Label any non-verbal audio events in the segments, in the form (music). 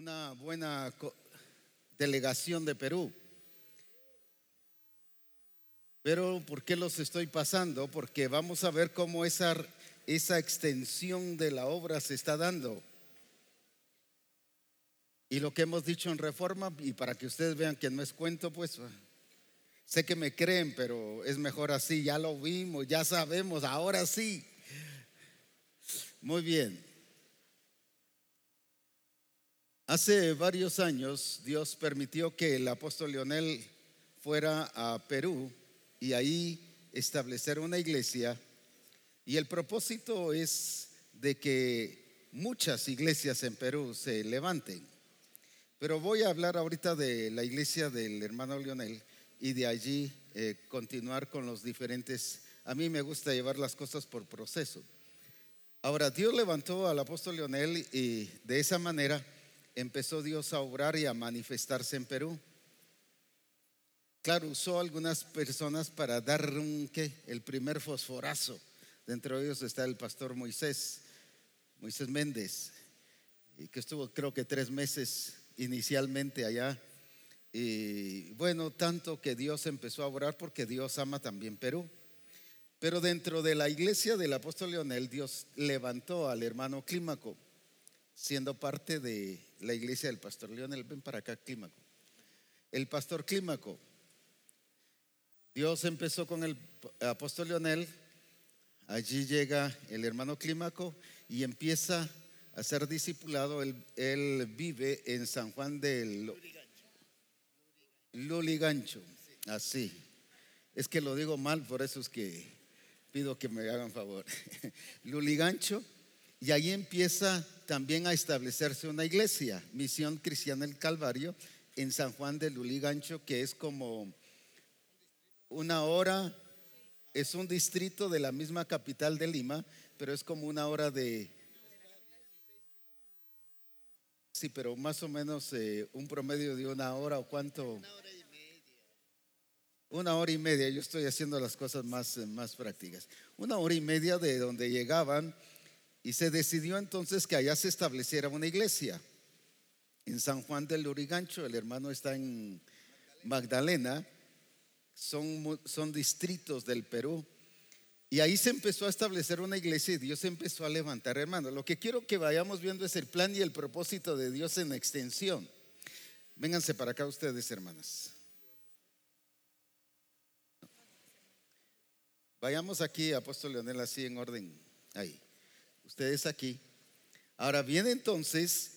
una buena delegación de Perú. Pero ¿por qué los estoy pasando? Porque vamos a ver cómo esa, esa extensión de la obra se está dando. Y lo que hemos dicho en reforma, y para que ustedes vean que no es cuento, pues sé que me creen, pero es mejor así, ya lo vimos, ya sabemos, ahora sí. Muy bien. Hace varios años Dios permitió que el apóstol Leonel fuera a Perú y ahí establecer una iglesia. Y el propósito es de que muchas iglesias en Perú se levanten. Pero voy a hablar ahorita de la iglesia del hermano Leonel y de allí eh, continuar con los diferentes. A mí me gusta llevar las cosas por proceso. Ahora, Dios levantó al apóstol Leonel y de esa manera empezó Dios a obrar y a manifestarse en Perú. Claro, usó algunas personas para dar un, ¿qué? el primer fosforazo. Dentro de ellos está el pastor Moisés, Moisés Méndez, y que estuvo creo que tres meses inicialmente allá. Y bueno, tanto que Dios empezó a orar porque Dios ama también Perú. Pero dentro de la iglesia del apóstol Leonel, Dios levantó al hermano Clímaco siendo parte de la iglesia del pastor Leonel. Ven para acá, Clímaco. El pastor Clímaco. Dios empezó con el apóstol Leonel. Allí llega el hermano Clímaco y empieza a ser discipulado. Él, vive en San Juan del Luligancho. Así. Es que lo digo mal, por eso es que pido que me hagan favor. (laughs) Luligancho. Y ahí empieza también a establecerse una iglesia, Misión Cristiana del Calvario, en San Juan de Luligancho, que es como una hora, es un distrito de la misma capital de Lima, pero es como una hora de... Sí, pero más o menos eh, un promedio de una hora o cuánto... Una hora y media. Una hora y media, yo estoy haciendo las cosas más, eh, más prácticas. Una hora y media de donde llegaban y se decidió entonces que allá se estableciera una iglesia. En San Juan del Lurigancho, el hermano está en Magdalena, son, son distritos del Perú. Y ahí se empezó a establecer una iglesia y Dios empezó a levantar hermanos. Lo que quiero que vayamos viendo es el plan y el propósito de Dios en extensión. Vénganse para acá ustedes, hermanas. Vayamos aquí, apóstol Leonel, así en orden. Ahí ustedes aquí. Ahora viene entonces,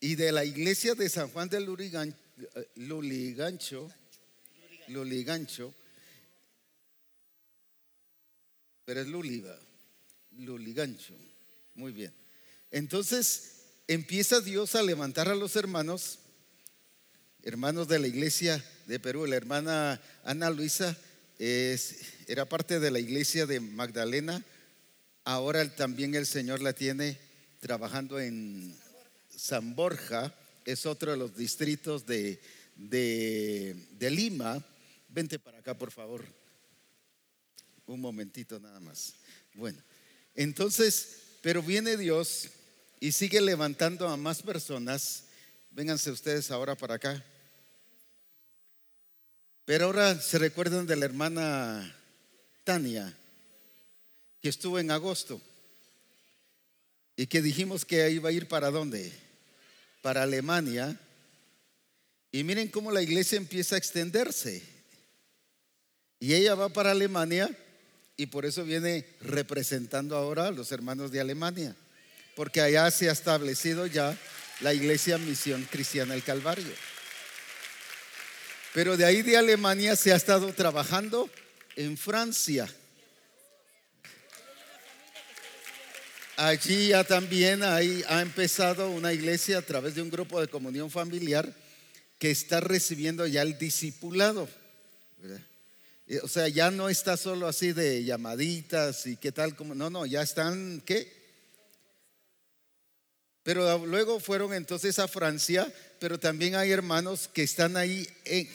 y de la iglesia de San Juan del Luligancho, Luligancho, pero es Luliva, Luligancho, muy bien. Entonces empieza Dios a levantar a los hermanos, hermanos de la iglesia de Perú, la hermana Ana Luisa era parte de la iglesia de Magdalena, Ahora también el Señor la tiene trabajando en San Borja, es otro de los distritos de, Lima. Vente para acá, por favor. Un momentito nada más. Bueno, entonces, pero viene Dios y sigue levantando a más personas. Vénganse ustedes ahora para acá. Pero ahora se recuerdan de la hermana Tania que estuvo en agosto y que dijimos que iba a ir para dónde? Para Alemania. Y miren cómo la iglesia empieza a extenderse. Y ella va para Alemania y por eso viene representando ahora a los hermanos de Alemania, porque allá se ha establecido ya la iglesia Misión Cristiana del Calvario. Pero de ahí de Alemania se ha estado trabajando en Francia Allí ya también hay, ha empezado una iglesia a través de un grupo de comunión familiar que está recibiendo ya el discipulado. O sea, ya no está solo así de llamaditas y qué tal, como, no, no, ya están, ¿qué? Pero luego fueron entonces a Francia, pero también hay hermanos que están ahí en,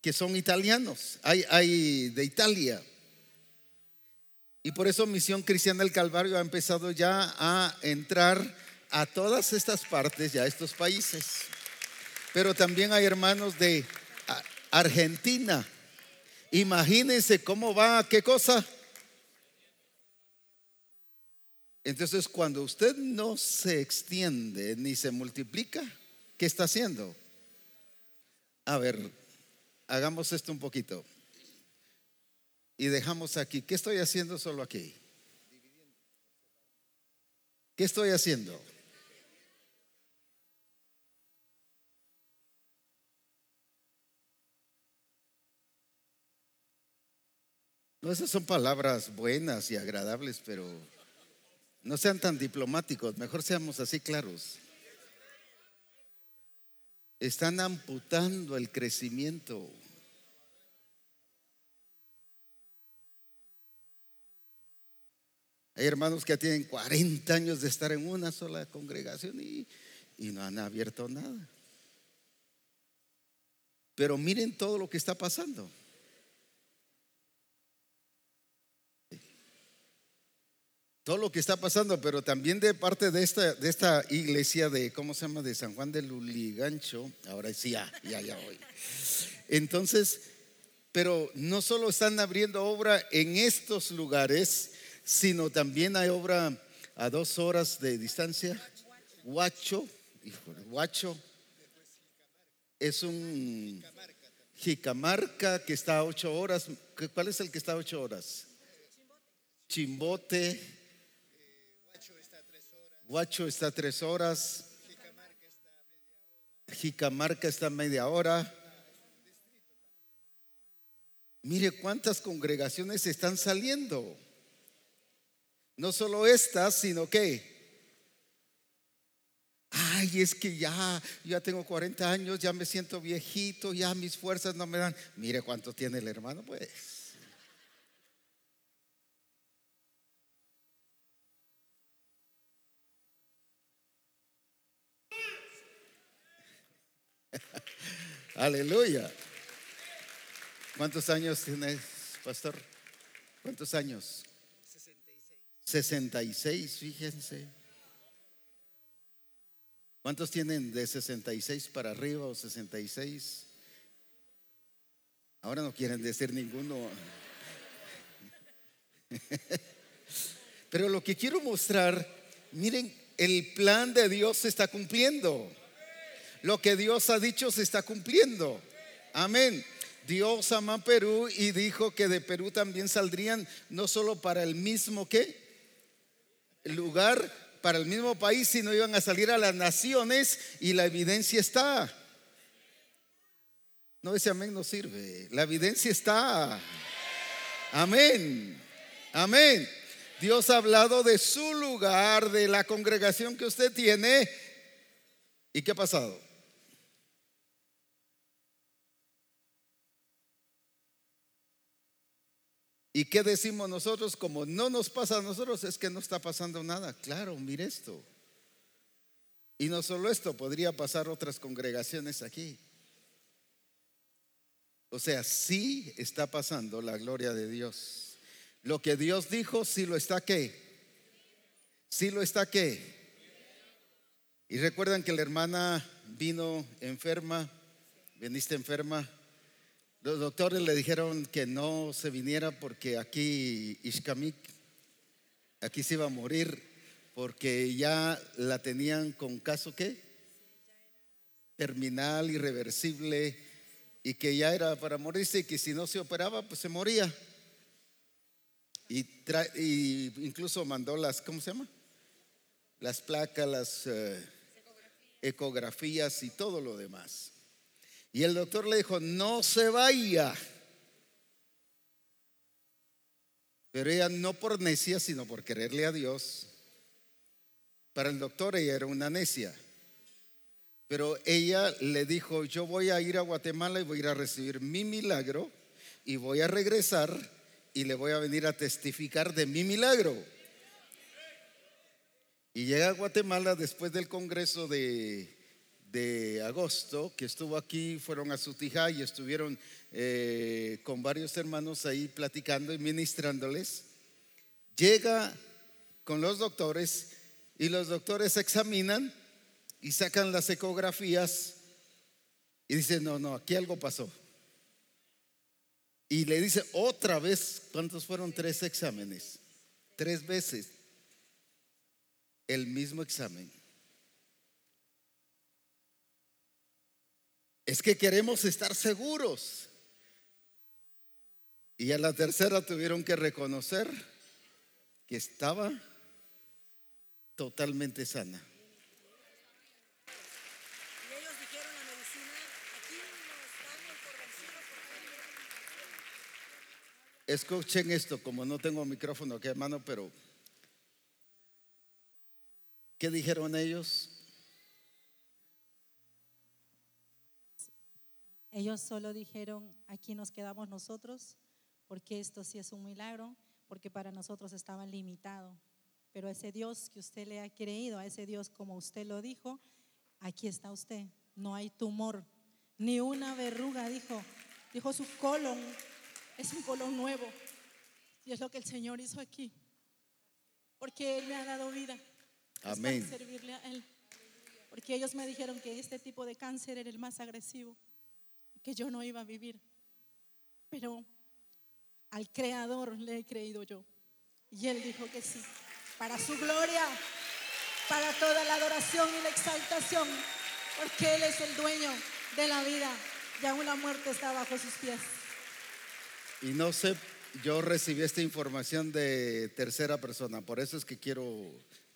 que son italianos, hay, hay de Italia. Y por eso Misión Cristiana del Calvario ha empezado ya a entrar a todas estas partes y a estos países. Pero también hay hermanos de Argentina. Imagínense cómo va, qué cosa. Entonces, cuando usted no se extiende ni se multiplica, ¿qué está haciendo? A ver, hagamos esto un poquito. Y dejamos aquí. ¿Qué estoy haciendo solo aquí? ¿Qué estoy haciendo? No, esas son palabras buenas y agradables, pero no sean tan diplomáticos, mejor seamos así claros. Están amputando el crecimiento. Hay hermanos que tienen 40 años de estar en una sola congregación y, no han abierto nada. Pero miren todo lo que está pasando. todo lo que está pasando, pero también de parte de esta, de esta iglesia de, ¿cómo se llama? De San Juan de Luligancho. Ahora sí, ya, ya, ya voy. Entonces, pero no solo están abriendo obra en estos lugares, sino también hay obra a dos horas de distancia. Huacho, Huacho es un Jicamarca que está a ocho horas. ¿Cuál es el que está a ocho horas? Chimbote Huacho está tres horas. Jicamarca está media hora. Mire cuántas congregaciones están saliendo. No solo estas, sino que, ay, es que ya, ya tengo 40 años, ya me siento viejito, ya mis fuerzas no me dan. Mire cuánto tiene el hermano, pues. (laughs) Aleluya. ¿Cuántos años tienes, pastor? ¿Cuántos años? 66. 66, fíjense. ¿Cuántos tienen de 66 para arriba o 66? Ahora no quieren decir ninguno. (laughs) Pero lo que quiero mostrar, miren, el plan de Dios se está cumpliendo. Lo que Dios ha dicho se está cumpliendo. Amén. Dios ama Perú y dijo que de Perú también saldrían no solo para el mismo que lugar, para el mismo país, sino iban a salir a las naciones y la evidencia está. No, ese amén no sirve. La evidencia está. Amén. Amén. Dios ha hablado de su lugar, de la congregación que usted tiene. ¿Y qué ha pasado? ¿Y qué decimos nosotros? Como no nos pasa a nosotros, es que no está pasando nada. Claro, mire esto. Y no solo esto, podría pasar otras congregaciones aquí. O sea, sí está pasando la gloria de Dios. Lo que Dios dijo, sí lo está qué. Sí lo está qué. Y recuerdan que la hermana vino enferma, veniste enferma. Los doctores le dijeron que no se viniera porque aquí Ishkamik, aquí se iba a morir porque ya la tenían con caso qué? Terminal, irreversible y que ya era para morirse y que si no se operaba pues se moría. Y, incluso mandó las, ¿cómo se llama? Las placas, las eh, ecografías y todo lo demás. Y el doctor le dijo, no se vaya. Pero ella no por necia, sino por quererle a Dios. Para el doctor ella era una necia. Pero ella le dijo, yo voy a ir a Guatemala y voy a ir a recibir mi milagro y voy a regresar y le voy a venir a testificar de mi milagro. Y llega a Guatemala después del Congreso de, de agosto, que estuvo aquí, fueron a Sutijá y estuvieron eh, con varios hermanos ahí platicando y ministrándoles, llega con los doctores Y los doctores examinan y sacan las ecografías y dicen, no, no, aquí algo pasó. Y le dice otra vez, ¿cuántos fueron? Tres exámenes. Tres veces. El mismo examen. Es que queremos estar seguros. Y a la tercera tuvieron que reconocer que estaba totalmente sana. Escuchen esto, como no tengo micrófono aquí a mano, pero ¿qué dijeron ellos? Ellos solo dijeron, aquí nos quedamos nosotros, porque esto sí es un milagro, porque para nosotros estaba limitado. Pero ese Dios que usted le ha creído, a ese Dios como usted lo dijo, aquí está usted. No hay tumor, ni una verruga, dijo. Dijo su colon, es un colon nuevo. Y es lo que el Señor hizo aquí. Porque Él me ha dado vida. Amén. para servirle a Él. Porque ellos me dijeron que este tipo de cáncer era el más agresivo, que yo no iba a vivir. Pero al Creador le he creído yo. Y Él dijo que sí. Para su gloria, para toda la adoración y la exaltación. Porque Él es el dueño de la vida. Y aún la muerte está bajo sus pies. Y no sé, yo recibí esta información de tercera persona, por eso es que quiero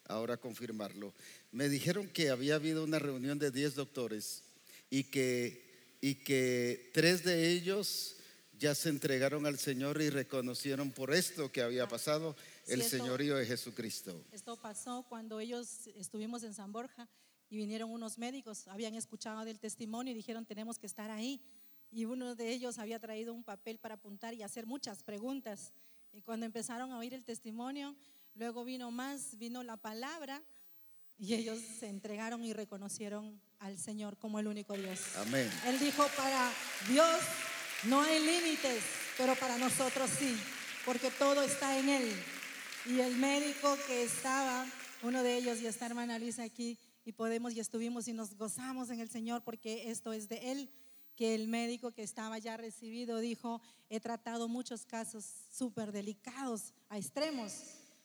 ahora confirmarlo. Me dijeron que había habido una reunión de 10 doctores y que, y que tres de ellos ya se entregaron al Señor y reconocieron por esto que había pasado el señorío de Jesucristo. Esto pasó cuando ellos estuvimos en San Borja y vinieron unos médicos, habían escuchado del testimonio y dijeron tenemos que estar ahí y uno de ellos había traído un papel para apuntar y hacer muchas preguntas. Y cuando empezaron a oír el testimonio, luego vino más, vino la palabra y ellos se entregaron y reconocieron al Señor como el único Dios. Amén. Él dijo, para Dios no hay límites, pero para nosotros sí, porque todo está en Él. Y el médico que estaba, uno de ellos, y está hermana Lisa aquí, y podemos y estuvimos y nos gozamos en el Señor porque esto es de Él que el médico que estaba ya recibido dijo, he tratado muchos casos súper delicados, a extremos,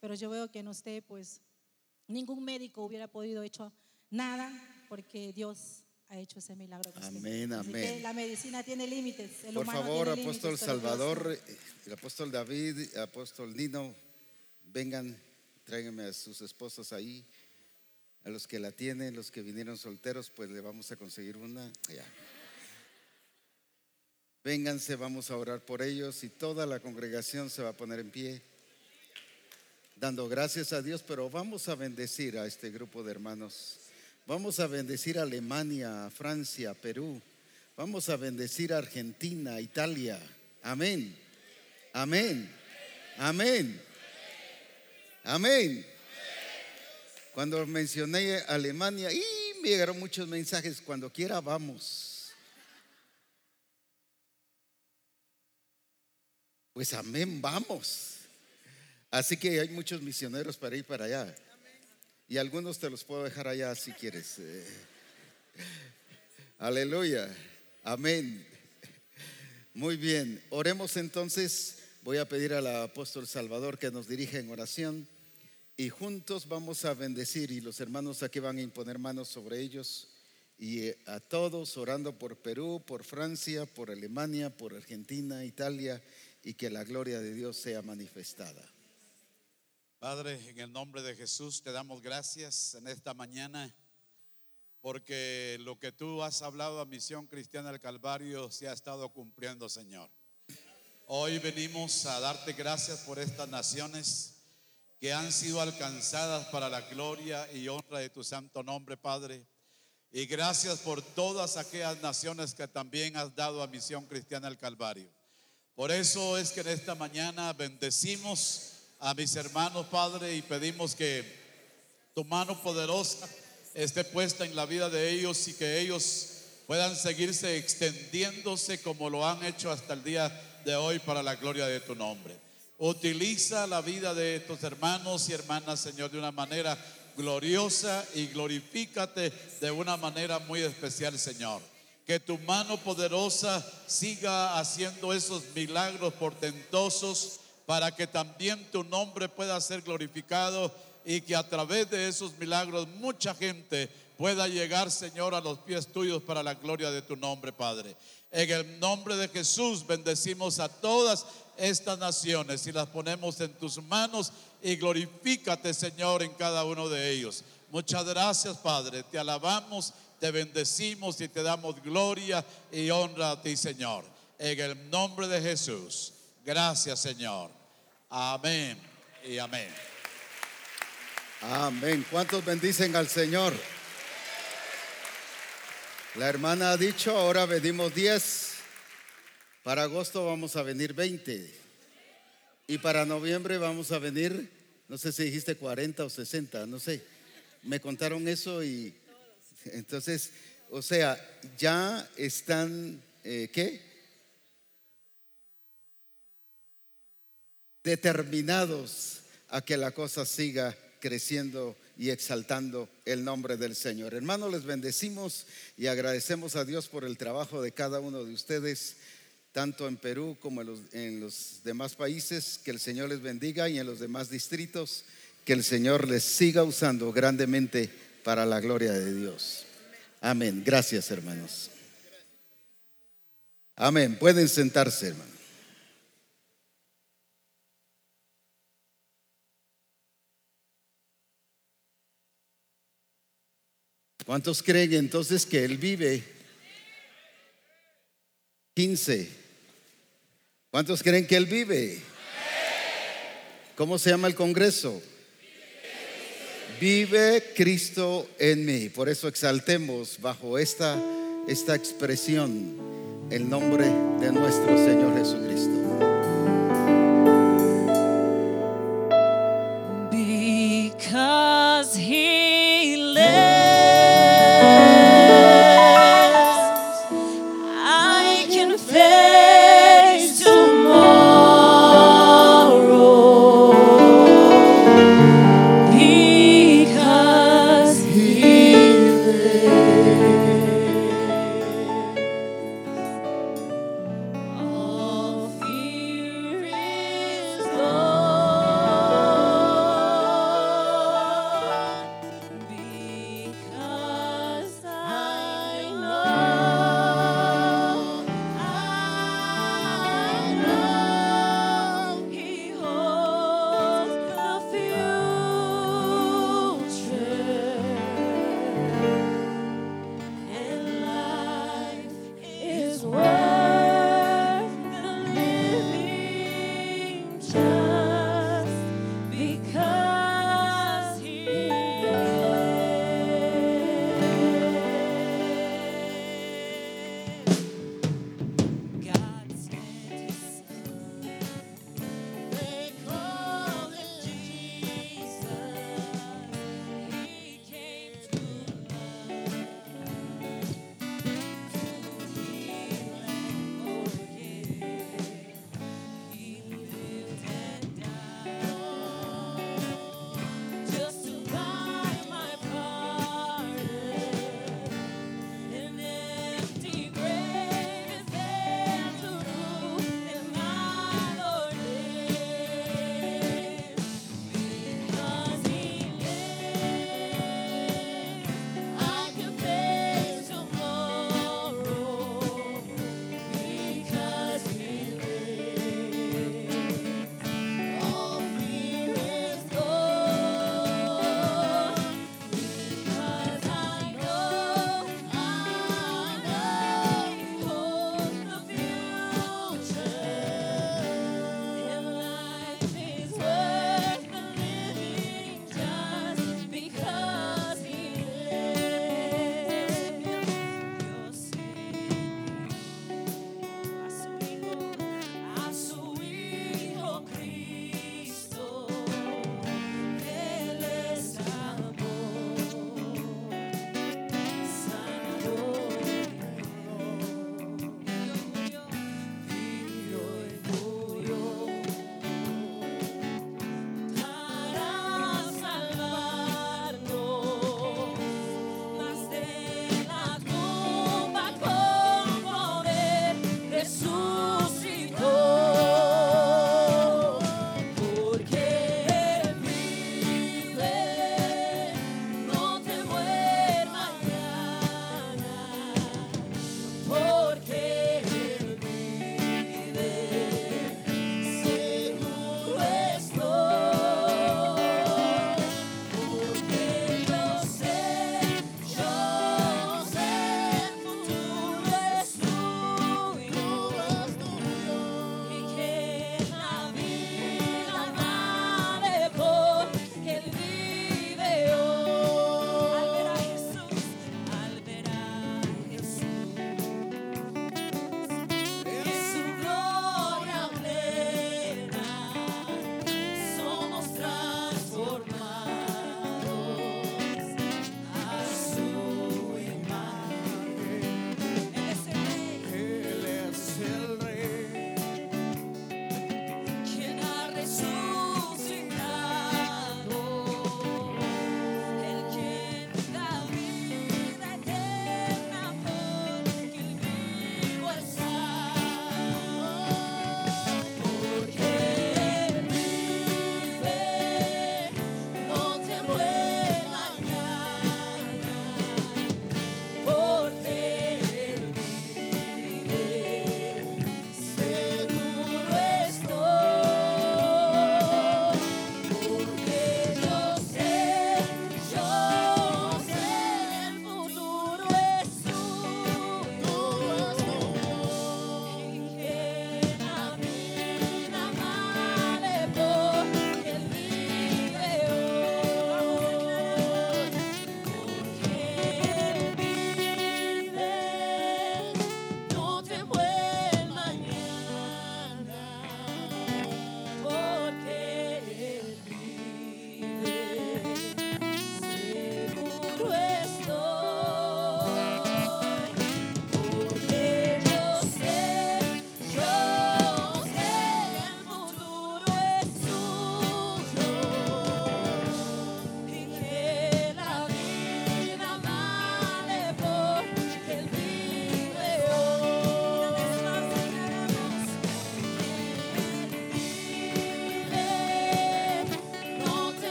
pero yo veo que en usted pues ningún médico hubiera podido hecho nada porque Dios ha hecho ese milagro. Amén, amén. la medicina tiene límites. Por favor, apóstol Salvador, el apóstol David, el apóstol Nino, vengan, tráiganme a sus esposos ahí. A los que la tienen, los que vinieron solteros, pues le vamos a conseguir una. Ya. Vénganse, vamos a orar por ellos y toda la congregación se va a poner en pie, dando gracias a Dios, pero vamos a bendecir a este grupo de hermanos. Vamos a bendecir a Alemania, Francia, Perú. Vamos a bendecir a Argentina, Italia. Amén. Amén. Amén. Amén. Cuando mencioné Alemania, y me llegaron muchos mensajes, cuando quiera vamos. Pues amén, vamos. Así que hay muchos misioneros para ir para allá. Y algunos te los puedo dejar allá si quieres. Eh, aleluya. Amén. Muy bien. Oremos entonces. Voy a pedir al apóstol Salvador que nos dirija en oración. Y juntos vamos a bendecir. Y los hermanos aquí van a imponer manos sobre ellos. Y eh, a todos orando por Perú, por Francia, por Alemania, por Argentina, Italia y que la gloria de Dios sea manifestada. Padre, en el nombre de Jesús te damos gracias en esta mañana porque lo que tú has hablado a Misión Cristiana del Calvario se ha estado cumpliendo, Señor. Hoy venimos a darte gracias por estas naciones que han sido alcanzadas para la gloria y honra de tu santo nombre, Padre. Y gracias por todas aquellas naciones que también has dado a Misión Cristiana del Calvario. Por eso es que en esta mañana bendecimos a mis hermanos, Padre, y pedimos que tu mano poderosa esté puesta en la vida de ellos y que ellos puedan seguirse extendiéndose como lo han hecho hasta el día de hoy para la gloria de tu nombre. Utiliza la vida de tus hermanos y hermanas, Señor, de una manera gloriosa y glorifícate de una manera muy especial, Señor. Que tu mano poderosa siga haciendo esos milagros portentosos para que también tu nombre pueda ser glorificado y que a través de esos milagros mucha gente pueda llegar, Señor, a los pies tuyos para la gloria de tu nombre, Padre. En el nombre de Jesús bendecimos a todas estas naciones y las ponemos en tus manos y glorifícate, Señor, en cada uno de ellos. Muchas gracias, Padre. Te alabamos, te bendecimos y te damos gloria y honra a ti, Señor. En el nombre de Jesús. Gracias, Señor. Amén y amén. Amén. ¿Cuántos bendicen al Señor? La hermana ha dicho, ahora venimos 10. Para agosto vamos a venir 20. Y para noviembre vamos a venir, no sé si dijiste 40 o 60, no sé. Me contaron eso y entonces, o sea, ya están, eh, ¿qué? Determinados a que la cosa siga creciendo y exaltando el nombre del Señor. Hermanos, les bendecimos y agradecemos a Dios por el trabajo de cada uno de ustedes, tanto en Perú como en los, demás países. Que el Señor les bendiga y en los demás distritos, que el Señor les siga usando grandemente para la gloria de Dios. Amén. Gracias, hermanos. Amén. Pueden sentarse, hermanos. ¿Cuántos creen entonces que Él vive? 15. ¿Cuántos creen que Él vive? ¿Cómo se llama el Congreso? Vive Cristo en mí. Por eso exaltemos bajo esta, esta expresión el nombre de nuestro Señor Jesucristo.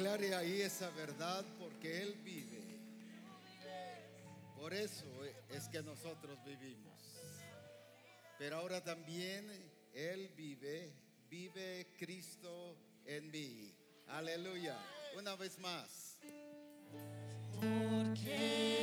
Declare ahí esa verdad porque Él vive. Por eso es que nosotros vivimos. Pero ahora también Él vive, vive Cristo en mí. Aleluya. Una vez más. Porque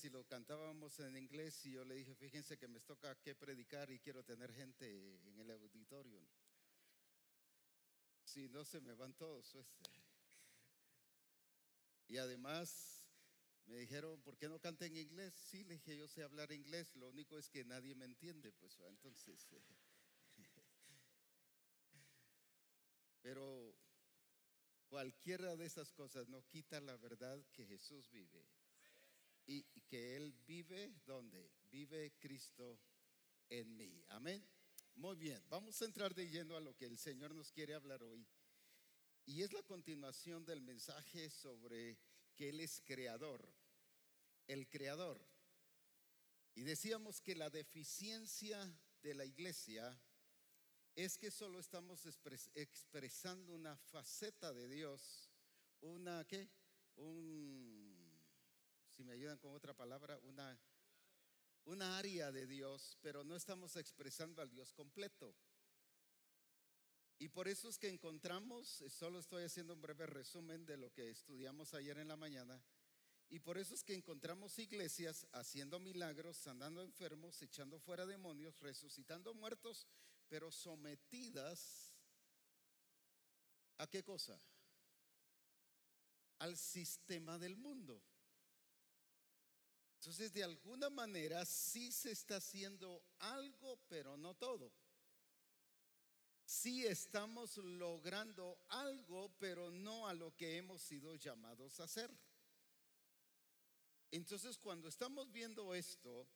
que si lo cantábamos en inglés y yo le dije, fíjense que me toca que predicar y quiero tener gente en el auditorio. Si no se me van todos. pues. Y además me dijeron, ¿por qué no canta en inglés? Sí, le dije, yo sé hablar inglés, lo único es que nadie me entiende, pues entonces. (laughs) Pero cualquiera de esas cosas no quita la verdad que Jesús vive. Y que Él vive, ¿dónde? Vive Cristo en mí. Amén. Muy bien, vamos a entrar de lleno a lo que el Señor nos quiere hablar hoy. Y es la continuación del mensaje sobre que Él es creador, el creador. Y decíamos que la deficiencia de la iglesia es que solo estamos expres- expresando una faceta de Dios, una qué? Un si me ayudan con otra palabra, una una área de Dios, pero no estamos expresando al Dios completo. Y por eso es que encontramos, solo estoy haciendo un breve resumen de lo que estudiamos ayer en la mañana, y por eso es que encontramos iglesias haciendo milagros, sanando enfermos, echando fuera demonios, resucitando muertos, pero sometidas a qué cosa? Al sistema del mundo. Entonces, de alguna manera sí se está haciendo algo, pero no todo. Sí estamos logrando algo, pero no a lo que hemos sido llamados a hacer. Entonces, cuando estamos viendo esto,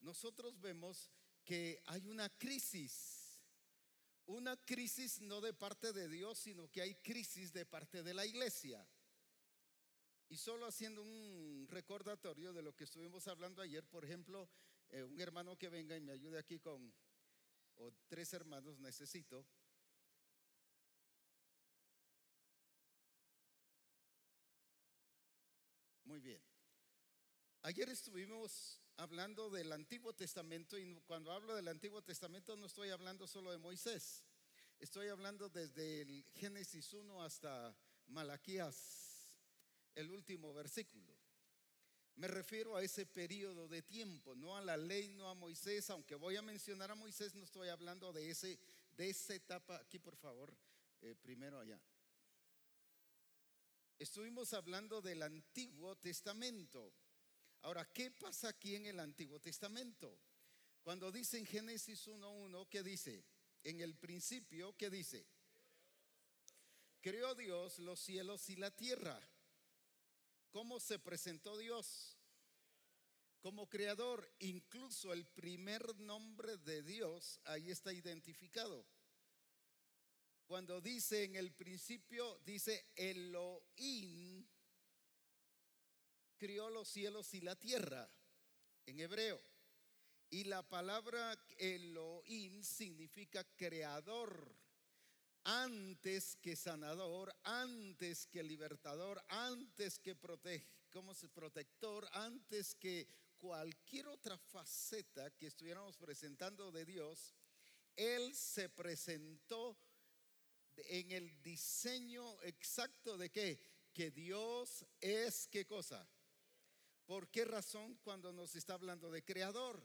nosotros vemos que hay una crisis. Una crisis no de parte de Dios, sino que hay crisis de parte de la iglesia. Y solo haciendo un recordatorio de lo que estuvimos hablando ayer, por ejemplo, eh, un hermano que venga y me ayude aquí con, o tres hermanos necesito. Muy bien. Ayer estuvimos hablando del Antiguo Testamento y cuando hablo del Antiguo Testamento no estoy hablando solo de Moisés. Estoy hablando desde el Génesis 1 hasta Malaquías, el último versículo. Me refiero a ese periodo de tiempo, no a la ley, no a Moisés, aunque voy a mencionar a Moisés, no estoy hablando de, ese, de esa etapa. Aquí, por favor, eh, primero allá. Estuvimos hablando del Antiguo Testamento. Ahora, ¿qué pasa aquí en el Antiguo Testamento? Cuando dice en Génesis 1.1, ¿qué dice? En el principio, ¿qué dice? Creó Dios los cielos y la tierra. ¿Cómo se presentó Dios? Como creador, incluso el primer nombre de Dios ahí está identificado. Cuando dice en el principio, dice Elohim, crió los cielos y la tierra en hebreo. Y la palabra Elohim significa creador, antes que sanador, antes que libertador, antes que protege, como se protector, antes que cualquier otra faceta que estuviéramos presentando de Dios, Él se presentó en el diseño exacto de qué? Que Dios es qué cosa. ¿Por qué razón cuando nos está hablando de creador?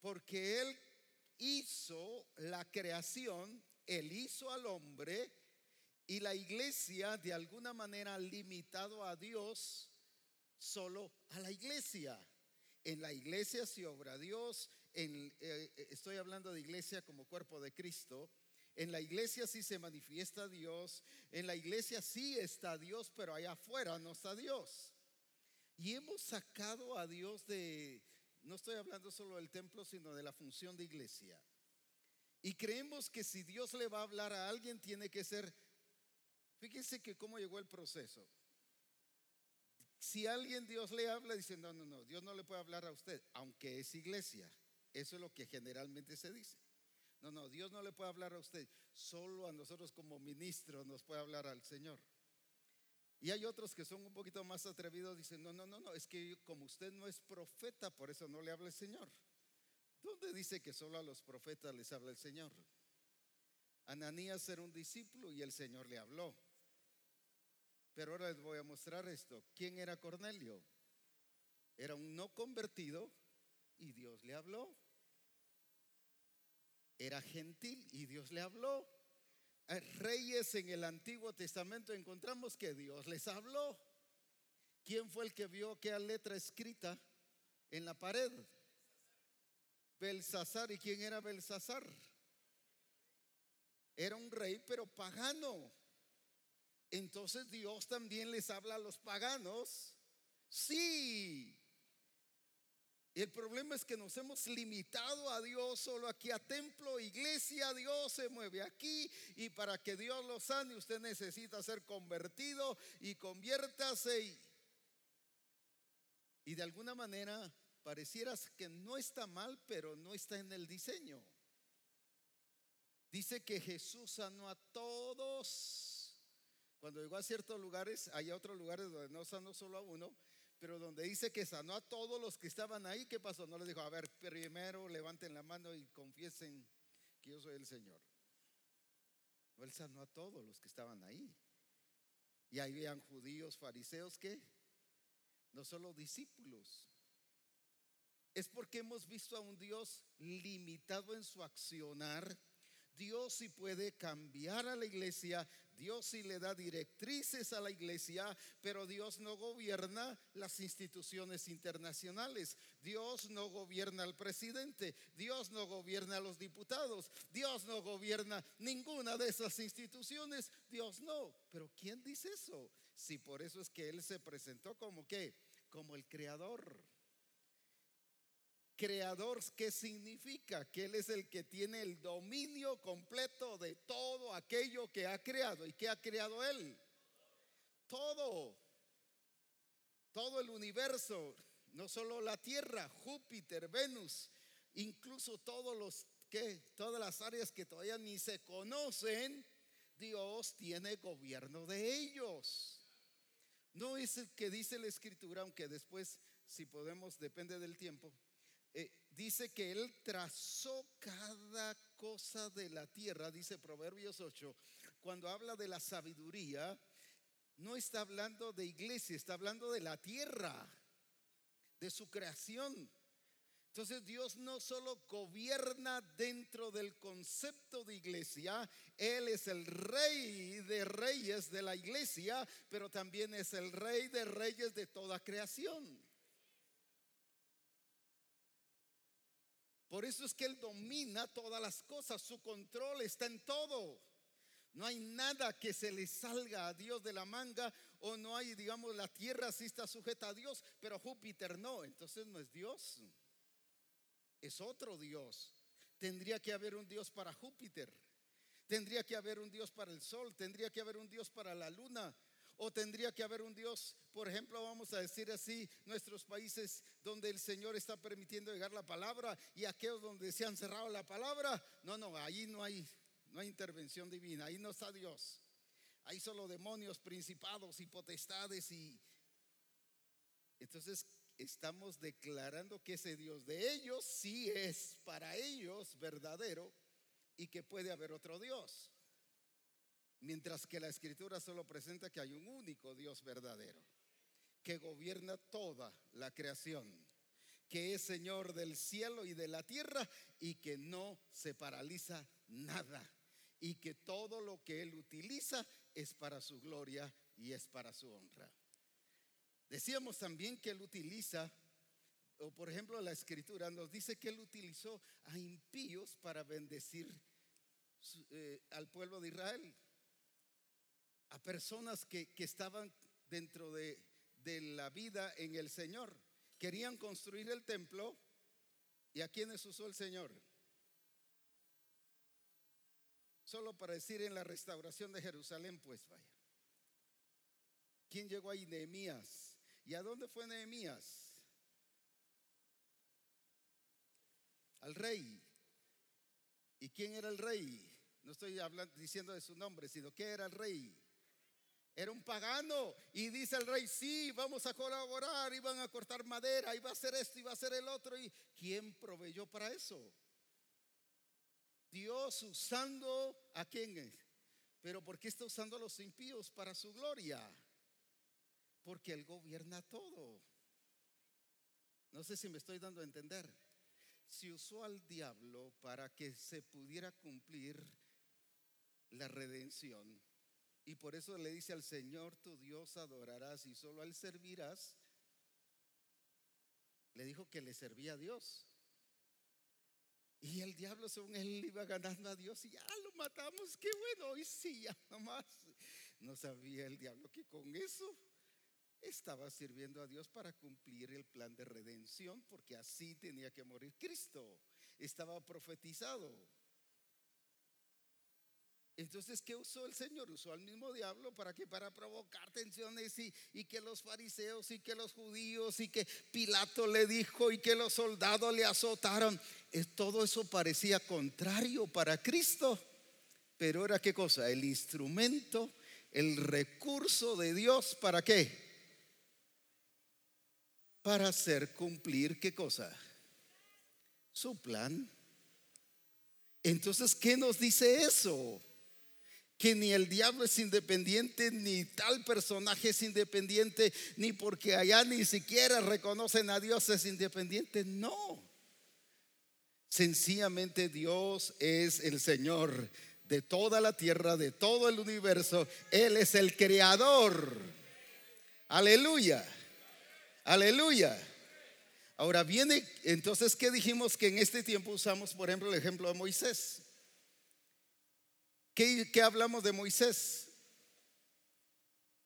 Porque Él hizo la creación, Él hizo al hombre y la iglesia de alguna manera ha limitado a Dios solo a la iglesia. En la iglesia se obra Dios, en, eh, estoy hablando de iglesia como cuerpo de Cristo. En la iglesia sí se manifiesta Dios, en la iglesia sí está Dios, pero allá afuera no está Dios. Y hemos sacado a Dios de, no estoy hablando solo del templo, sino de la función de iglesia. Y creemos que si Dios le va a hablar a alguien, tiene que ser, fíjense que cómo llegó el proceso. Si alguien Dios le habla, dice, no, no, no, Dios no le puede hablar a usted, aunque es iglesia. Eso es lo que generalmente se dice. No, no, Dios no le puede hablar a usted, solo a nosotros como ministros nos puede hablar al Señor. Y hay otros que son un poquito más atrevidos, dicen, no, no, no, no, es que como usted no es profeta, por eso no le habla el Señor. ¿Dónde dice que solo a los profetas les habla el Señor? Ananías era un discípulo y el Señor le habló. Pero ahora les voy a mostrar esto. ¿Quién era Cornelio? Era un no convertido y Dios le habló. Era gentil y Dios le habló. Reyes en el Antiguo Testamento encontramos que Dios les habló. ¿Quién fue el que vio aquella letra escrita en la pared? Belsasar. ¿Y quién era Belsasar? Era un rey, pero pagano. Entonces Dios también les habla a los paganos. Sí. El problema es que nos hemos limitado a Dios solo aquí a templo, iglesia, Dios se mueve aquí y para que Dios lo sane usted necesita ser convertido y conviértase y, y de alguna manera pareciera que no está mal, pero no está en el diseño. Dice que Jesús sanó a todos. Cuando llegó a ciertos lugares, hay otros lugares donde no sanó solo a uno, pero donde dice que sanó a todos los que estaban ahí, ¿qué pasó? No les dijo, a ver, primero levanten la mano y confiesen que yo soy el Señor. No, él sanó a todos los que estaban ahí. Y ahí habían judíos, fariseos, ¿qué? No solo discípulos. Es porque hemos visto a un Dios limitado en su accionar Dios sí puede cambiar a la iglesia, Dios sí le da directrices a la iglesia, pero Dios no gobierna las instituciones internacionales, Dios no gobierna al presidente, Dios no gobierna a los diputados, Dios no gobierna ninguna de esas instituciones, Dios no. Pero ¿quién dice eso? Si por eso es que Él se presentó como que, como el creador. Creador, ¿qué significa? Que Él es el que tiene el dominio completo de todo aquello que ha creado. ¿Y qué ha creado Él? Todo. Todo el universo, no solo la Tierra, Júpiter, Venus, incluso todos los que, todas las áreas que todavía ni se conocen, Dios tiene gobierno de ellos. No es el que dice la escritura, aunque después, si podemos, depende del tiempo, dice que Él trazó cada cosa de la tierra, dice Proverbios 8, cuando habla de la sabiduría, no está hablando de iglesia, está hablando de la tierra, de su creación. Entonces Dios no solo gobierna dentro del concepto de iglesia, Él es el rey de reyes de la iglesia, pero también es el rey de reyes de toda creación. Por eso es que Él domina todas las cosas, su control está en todo. No hay nada que se le salga a Dios de la manga o no hay, digamos, la tierra sí está sujeta a Dios, pero Júpiter no. Entonces no es Dios, es otro Dios. Tendría que haber un Dios para Júpiter, tendría que haber un Dios para el Sol, tendría que haber un Dios para la Luna, o tendría que haber un Dios, por ejemplo, vamos a decir así, nuestros países donde el Señor está permitiendo llegar la palabra y aquellos donde se han cerrado la palabra. No, no, ahí no hay, no hay intervención divina, ahí no está Dios. Hay solo demonios, principados y potestades y entonces estamos declarando que ese Dios de ellos sí es para ellos verdadero y que puede haber otro Dios. Mientras que la escritura solo presenta que hay un único Dios verdadero. que gobierna toda la creación, que es Señor del cielo y de la tierra y que no se paraliza nada y que todo lo que Él utiliza es para su gloria y es para su honra. Decíamos también que Él utiliza, o por ejemplo la escritura nos dice que Él utilizó a impíos para bendecir eh, al pueblo de Israel, a personas que, que estaban dentro de, de la vida en el Señor. Querían construir el templo y a quienes usó el Señor. Solo para decir en la restauración de Jerusalén, pues vaya. ¿Quién llegó ahí? Nehemías. ¿Y a dónde fue Nehemías? Al rey. ¿Y quién era el rey? No estoy hablando, diciendo de su nombre, sino que era el rey. Era un pagano. Y dice el rey, sí, vamos a colaborar, iban a cortar madera, iba a hacer esto, iba a hacer el otro. ¿Y quién proveyó para eso? Dios usando a quién. Pero ¿por qué está usando a los impíos para su gloria? Porque Él gobierna todo. No sé si me estoy dando a entender. Se usó al diablo para que se pudiera cumplir la redención. Y por eso le dice al Señor tu Dios adorarás y solo a Él servirás. Le dijo que le servía a Dios. Y el diablo, según él, iba ganando a Dios y ya lo matamos. Qué bueno, hoy sí, ya nomás. No sabía el diablo que con eso estaba sirviendo a Dios para cumplir el plan de redención, porque así tenía que morir Cristo. Estaba profetizado. Entonces, ¿qué usó el Señor? Usó al mismo diablo para que para provocar tensiones y, que los fariseos y que los judíos y que Pilato le dijo y que los soldados le azotaron. Todo eso parecía contrario para Cristo, pero era qué cosa? El instrumento, el recurso de Dios para qué? Para hacer cumplir qué cosa? Su plan. Entonces, ¿qué nos dice eso? Que ni el diablo es independiente, ni tal personaje es independiente, ni porque allá ni siquiera reconocen a Dios es independiente. No. Sencillamente Dios es el Señor de toda la tierra, de todo el universo. Él es el creador. Aleluya. Aleluya. Ahora viene, entonces, ¿qué dijimos que en este tiempo usamos, por ejemplo, el ejemplo de Moisés? ¿Qué, qué hablamos de Moisés?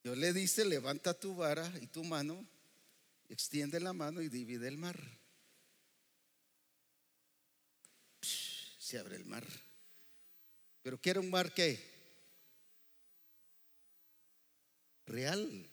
Dios le dice, levanta tu vara y tu mano, extiende la mano y divide el mar. Se abre el mar. Pero ¿qué era un mar qué? Real.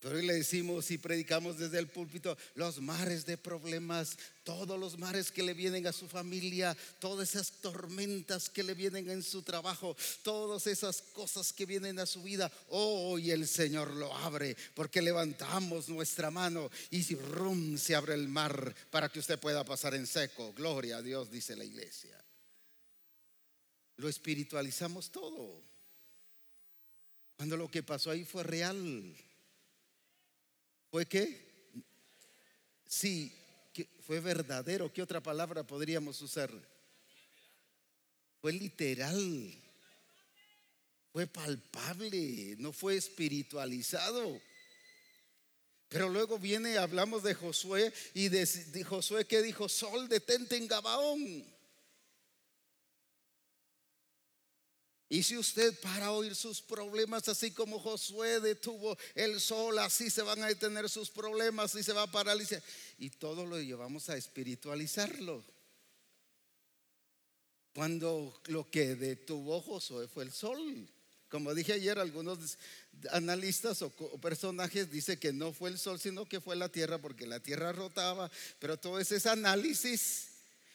Pero hoy le decimos y predicamos desde el púlpito los mares de problemas, todos los mares que le vienen a su familia, todas esas tormentas que le vienen en su trabajo, todas esas cosas que vienen a su vida. Hoy el Señor lo abre porque levantamos nuestra mano y si rum se abre el mar para que usted pueda pasar en seco. Gloria a Dios, dice la iglesia. Lo espiritualizamos todo. Cuando lo que pasó ahí fue real. ¿Fue qué? Sí, que fue verdadero. ¿Qué otra palabra podríamos usar? Fue literal. Fue palpable, no fue espiritualizado. Pero luego viene, hablamos de Josué y de, de Josué que dijo, Sol, detente en Gabaón. Y si usted para oír sus problemas, así como Josué detuvo el sol, así se van a detener sus problemas y se va a paralizar. Y todo lo llevamos a espiritualizarlo. Cuando lo que detuvo Josué fue el sol. Como dije ayer, algunos analistas o personajes dicen que no fue el sol, sino que fue la tierra, porque la tierra rotaba. Pero todo ese es análisis.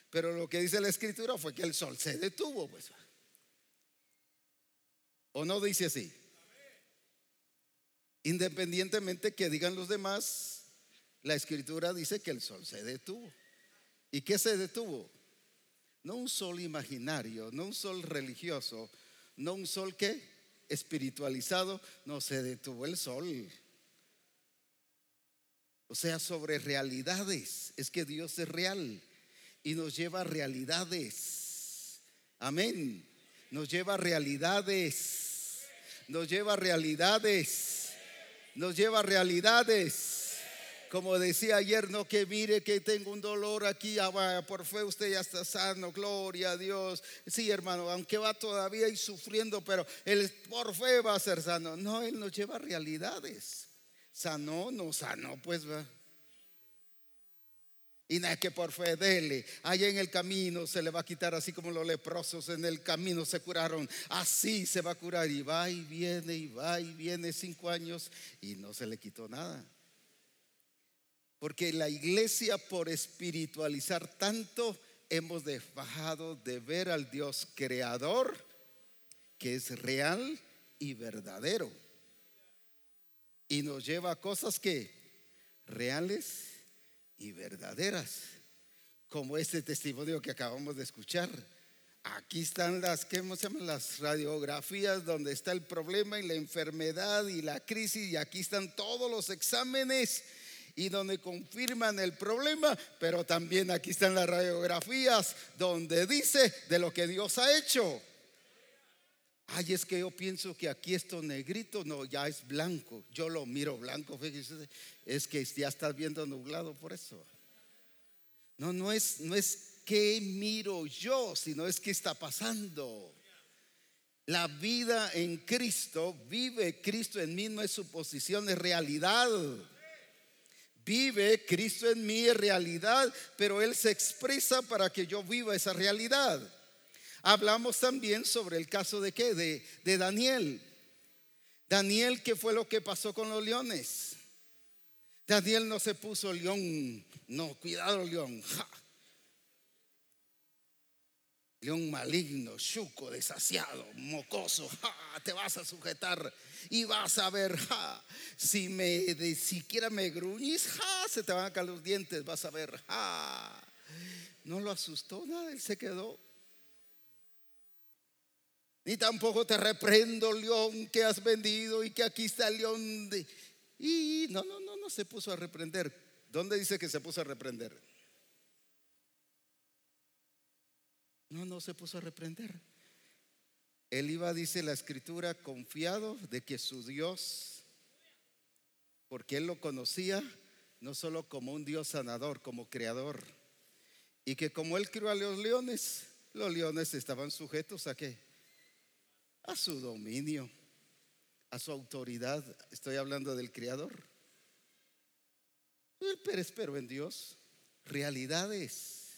Pero lo que dice la escritura fue que el sol se detuvo, pues. ¿O no dice así? Independientemente que digan los demás, la escritura dice que el sol se detuvo. ¿Y qué se detuvo? No un sol imaginario, no un sol religioso, no un sol que espiritualizado, no se detuvo el sol. O sea, sobre realidades. Es que Dios es real y nos lleva a realidades. Amén. Nos lleva a realidades. Nos lleva a realidades. Nos lleva a realidades. Como decía ayer, no que mire que tengo un dolor aquí, ah, por fe usted ya está sano, gloria a Dios. Sí, hermano, aunque va todavía y sufriendo, pero él por fe va a ser sano. No, él nos lleva a realidades. Sanó, no sanó, pues va. Y nada que por fe dele. Allá en el camino se le va a quitar así como los leprosos en el camino se curaron. Así se va a curar. Y va y viene y va y viene cinco años y no se le quitó nada. Porque la iglesia por espiritualizar tanto hemos dejado de ver al Dios creador que es real y verdadero. Y nos lleva a cosas que reales y verdaderas, como este testimonio que acabamos de escuchar. Aquí están las, ¿qué se? Las radiografías donde está el problema y la enfermedad y la crisis y aquí están todos los exámenes y donde confirman el problema, pero también aquí están las radiografías donde dice de lo que Dios ha hecho. Ay, es que yo pienso que aquí esto negrito, no, ya es blanco. Yo lo miro blanco, fíjese, es que ya estás viendo nublado por eso. No, no es, no es que miro yo, sino es que está pasando. La vida en Cristo, vive Cristo en mí, no es suposición, es realidad. Vive Cristo en mí, es realidad, pero Él se expresa para que yo viva esa realidad. Hablamos también sobre el caso de qué? De, de Daniel. Daniel, ¿qué fue lo que pasó con los leones? Daniel no se puso león, no, cuidado león. León maligno, chuco, desasiado, mocoso, te vas a sujetar y vas a ver, ja, si me siquiera me gruñís, ja, se te van a caer los dientes, vas a ver, ja. No lo asustó nada, él se quedó. Ni tampoco te reprendo, león, que has vendido y que aquí está el león de... Y no, no, no, no se puso a reprender. ¿Dónde dice que se puso a reprender? No, no se puso a reprender. Él iba, dice la escritura, confiado de que su Dios, porque él lo conocía no solo como un Dios sanador, como creador, y que como él crió a los leones, los leones estaban sujetos a qué? A su dominio, a su autoridad. Estoy hablando del creador. Pero espero en Dios, realidades.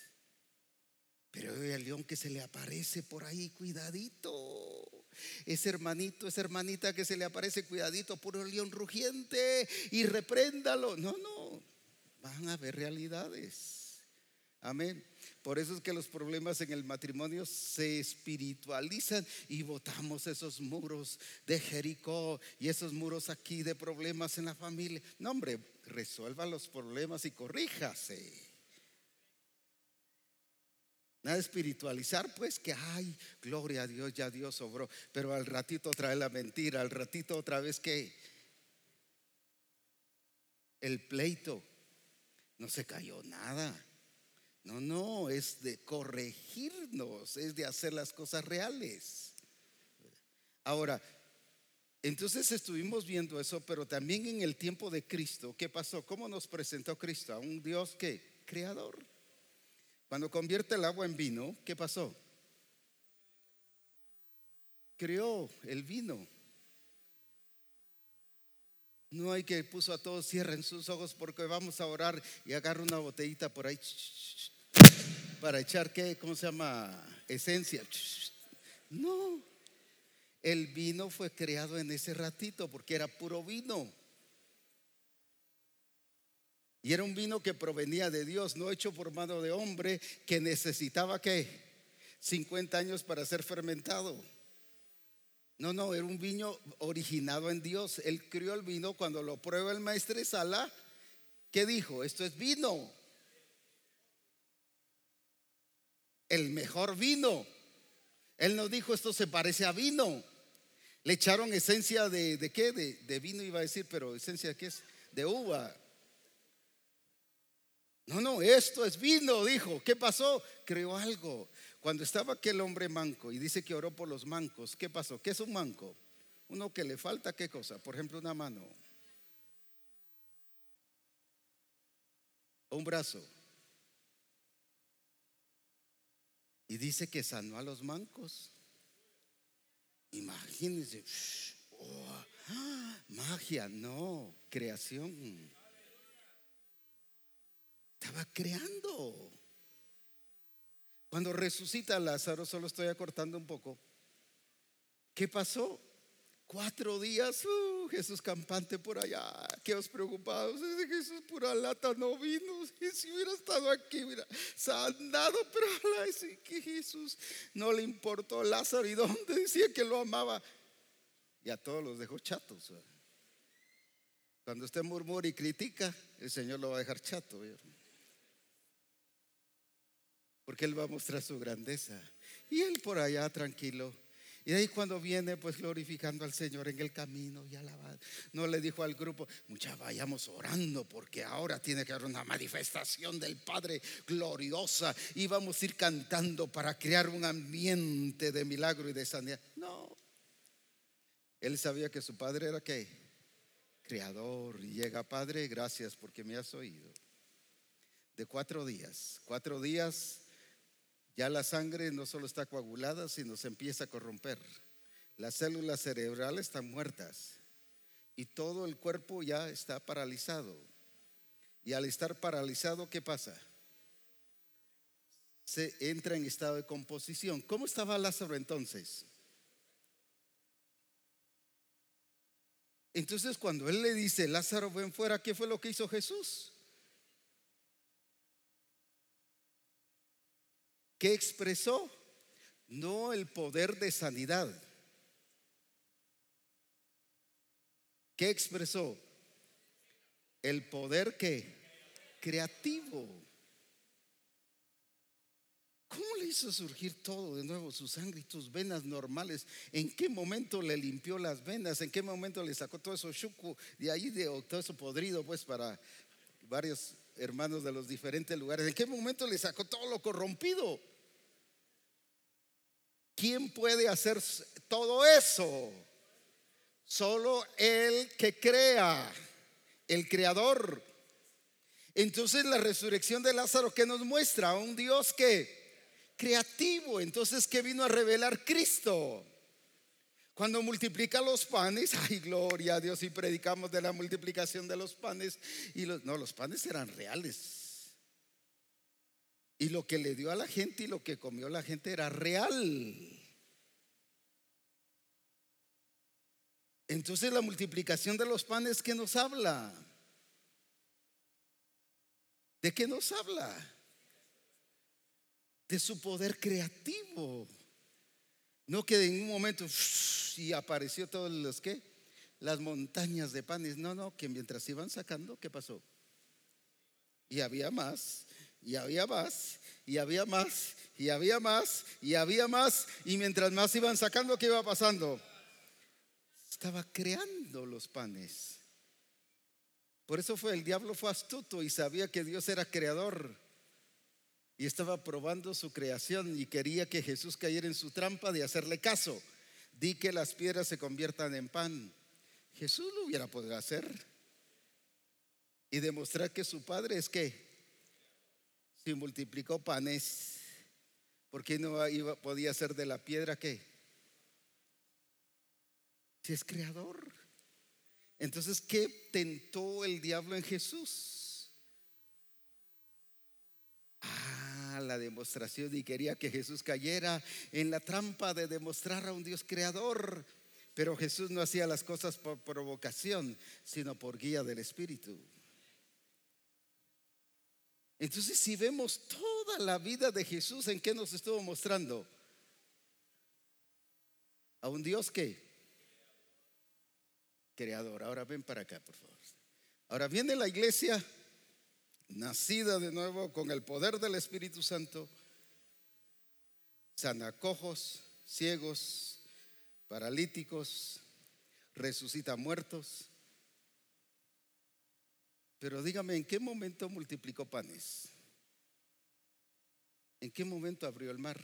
Pero el león que se le aparece por ahí, cuidadito. Ese hermanito, esa hermanita que se le aparece, cuidadito, puro león rugiente y repréndalo. No, no, van a haber realidades. Amén. Por eso es que los problemas en el matrimonio se espiritualizan y botamos esos muros de Jericó y esos muros aquí de problemas en la familia. No, hombre, resuelva los problemas y corríjase. Nada espiritualizar, pues que ay, gloria a Dios, ya Dios sobró. Pero al ratito trae la mentira, al ratito otra vez que el pleito no se cayó nada. No, no, es de corregirnos, es de hacer las cosas reales. Ahora, entonces estuvimos viendo eso, pero también en el tiempo de Cristo, ¿qué pasó? ¿Cómo nos presentó Cristo? A un Dios que, creador. Cuando convierte el agua en vino, ¿qué pasó? Creó el vino. No hay que puso a todos cierren sus ojos porque vamos a orar y agarra una botellita por ahí para echar qué, ¿cómo se llama? Esencia. No. El vino fue creado en ese ratito porque era puro vino. Y era un vino que provenía de Dios, no hecho por mano de hombre, que necesitaba que 50 años para ser fermentado. No, no, era un vino originado en Dios. Él crió el vino cuando lo prueba el maestro Sala. ¿Qué dijo? Esto es vino. El mejor vino. Él nos dijo, esto se parece a vino. Le echaron esencia de, de qué? De, de vino iba a decir, pero esencia de qué es? De uva. No, no, esto es vino, dijo. ¿Qué pasó? Creó algo. Cuando estaba aquel hombre manco y dice que oró por los mancos, ¿qué pasó? ¿Qué es un manco? Uno que le falta qué cosa? Por ejemplo, una mano. O un brazo. Y dice que sanó a los mancos. Imagínense. oh, magia, no, creación. Estaba creando. Cuando resucita Lázaro, solo estoy acortando un poco. ¿Qué pasó? Cuatro días, uh, Jesús campante por allá, quedos preocupados. Ese Jesús pura lata no vino. Si hubiera estado aquí, hubiera sanado, pero ojalá sí que Jesús no le importó Lázaro y dónde decía que lo amaba. Y a todos los dejó chatos. Cuando usted murmura y critica, el Señor lo va a dejar chato. Porque Él va a mostrar su grandeza. Y Él por allá tranquilo. Y ahí cuando viene pues glorificando al Señor en el camino y alabando. No le dijo al grupo, mucha vayamos orando porque ahora tiene que haber una manifestación del Padre gloriosa y vamos a ir cantando para crear un ambiente de milagro y de sanidad. No. Él sabía que su Padre era qué? Creador. Llega, Padre, gracias porque me has oído. De cuatro días. Cuatro días ya la sangre no solo está coagulada, sino se empieza a corromper. Las células cerebrales están muertas y todo el cuerpo ya está paralizado. Y al estar paralizado, ¿qué pasa? Se entra en estado de composición. ¿Cómo estaba Lázaro entonces? Entonces cuando él le dice, Lázaro, ven fuera, ¿qué fue lo que hizo Jesús? ¿Qué expresó? No el poder de sanidad. ¿Qué expresó? El poder que creativo. ¿Cómo le hizo surgir todo de nuevo, su sangre y tus venas normales? ¿En qué momento le limpió las venas? ¿En qué momento le sacó todo eso chucu de ahí, de todo eso podrido, pues para varios hermanos de los diferentes lugares? ¿En qué momento le sacó todo lo corrompido? ¿Quién puede hacer todo eso? Solo el que crea, el creador. Entonces la resurrección de Lázaro que nos muestra un Dios que creativo, entonces que vino a revelar Cristo. Cuando multiplica los panes, (laughs) ay gloria a Dios y predicamos de la multiplicación de los panes y no, los panes eran reales. Y lo que le dio a la gente y lo que comió la gente era real. Entonces la multiplicación de los panes, ¿qué nos habla? ¿De qué nos habla? De su poder creativo. No que en un momento y apareció todos los que las montañas de panes. No, no, que mientras iban sacando, ¿qué pasó? Y había más, y había más, y había más, y había más, y había más, y mientras más iban sacando, ¿qué iba pasando? Estaba creando los panes. Por eso fue el diablo fue astuto y sabía que Dios era creador y estaba probando su creación y quería que Jesús cayera en su trampa de hacerle caso. Di que las piedras se conviertan en pan. Jesús lo hubiera podido hacer y demostrar que su padre es que si multiplicó panes, ¿por qué no iba, podía ser de la piedra qué? Si es creador. Entonces, ¿qué tentó el diablo en Jesús? Ah, la demostración y quería que Jesús cayera en la trampa de demostrar a un Dios creador. Pero Jesús no hacía las cosas por provocación, sino por guía del Espíritu. Entonces, si vemos toda la vida de Jesús, ¿en qué nos estuvo mostrando? A un Dios que creador. Ahora ven para acá, por favor. Ahora viene la iglesia nacida de nuevo con el poder del Espíritu Santo, sana cojos, ciegos, paralíticos, resucita muertos. Pero dígame, ¿en qué momento multiplicó panes? ¿En qué momento abrió el mar?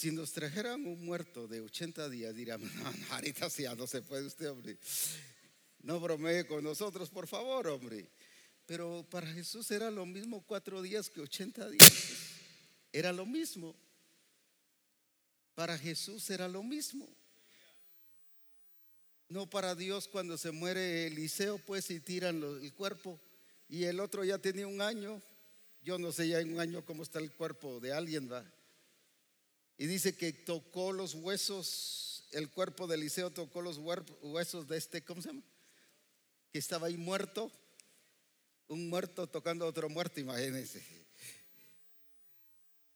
Si nos trajeran un muerto de 80 días, diríamos, no, ahorita sí ya no se puede usted, hombre. No bromee con nosotros, por favor, hombre. Pero para Jesús era lo mismo cuatro días que 80 días. Era lo mismo. Para Jesús era lo mismo. No para Dios cuando se muere Eliseo, pues y tiran el cuerpo. Y el otro ya tenía un año. Yo no sé ya en un año cómo está el cuerpo de alguien, va. Y dice que tocó los huesos, el cuerpo de Eliseo tocó los huesos de este, ¿cómo se llama? Que estaba ahí muerto. Un muerto tocando a otro muerto, imagínense.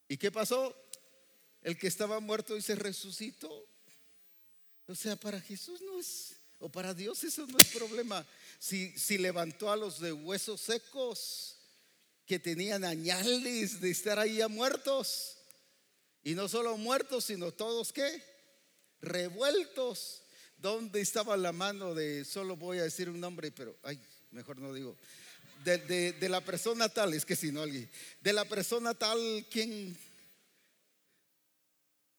¿Y qué pasó? El que estaba muerto y se resucitó. O sea, para Jesús no es, o para Dios eso no es problema. Si, si levantó a los de huesos secos que tenían añales de estar ahí ya muertos. Y no solo muertos, sino todos qué? Revueltos. ¿Dónde estaba la mano de, solo voy a decir un nombre, pero, ay, mejor no digo. De, de- la persona tal, es que si no alguien. De la persona tal, ¿quién?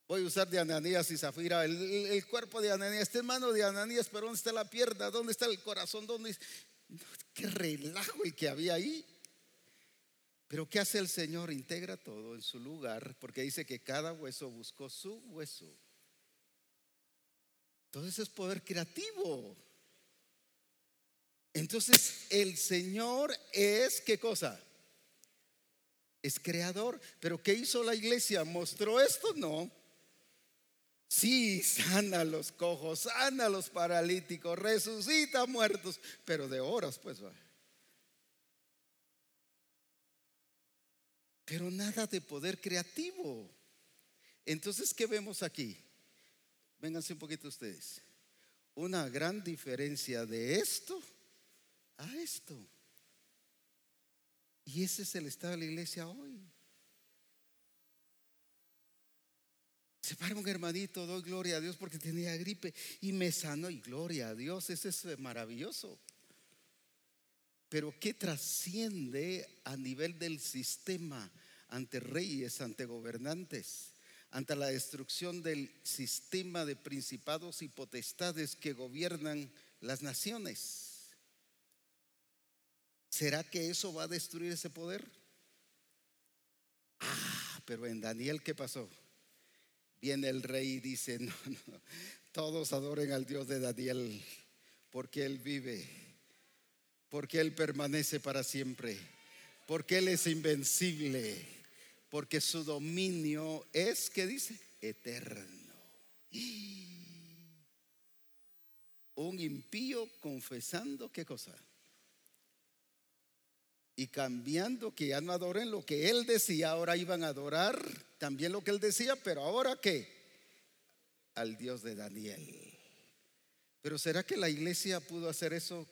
Voy a usar de Ananías y Zafira. El, el- cuerpo de Ananías está en mano de Ananías, pero ¿dónde está la pierna? ¿Dónde está el corazón? ¿Dónde? Qué relajo el que había ahí. Pero ¿qué hace el Señor? Integra todo en su lugar, porque dice que cada hueso buscó su hueso. Entonces es poder creativo. Entonces el Señor es, ¿qué cosa? Es creador. Pero ¿qué hizo la iglesia? ¿Mostró esto? No. Sí, sana a los cojos, sana a los paralíticos, resucita muertos, pero de horas pues va. Pero nada de poder creativo. Entonces, ¿qué vemos aquí? Vénganse un poquito ustedes. Una gran diferencia de esto a esto. Y ese es el estado de la iglesia hoy. Se para un hermanito, doy gloria a Dios porque tenía gripe y me sanó y gloria a Dios, eso es maravilloso. Pero ¿qué trasciende a nivel del sistema ante reyes, ante gobernantes, ante la destrucción del sistema de principados y potestades que gobiernan las naciones? ¿Será que eso va a destruir ese poder? Ah, pero en Daniel, ¿qué pasó? Viene el rey y dice, no, no, todos adoren al Dios de Daniel, porque Él vive, porque Él permanece para siempre, porque Él es invencible, porque su dominio es, ¿qué dice? Eterno. (gasps) Un impío confesando, ¿qué cosa? y cambiando que ya no adoren lo que él decía, ahora iban a adorar también lo que él decía, pero ahora qué? Al Dios de Daniel. Pero ¿será que la iglesia pudo hacer eso?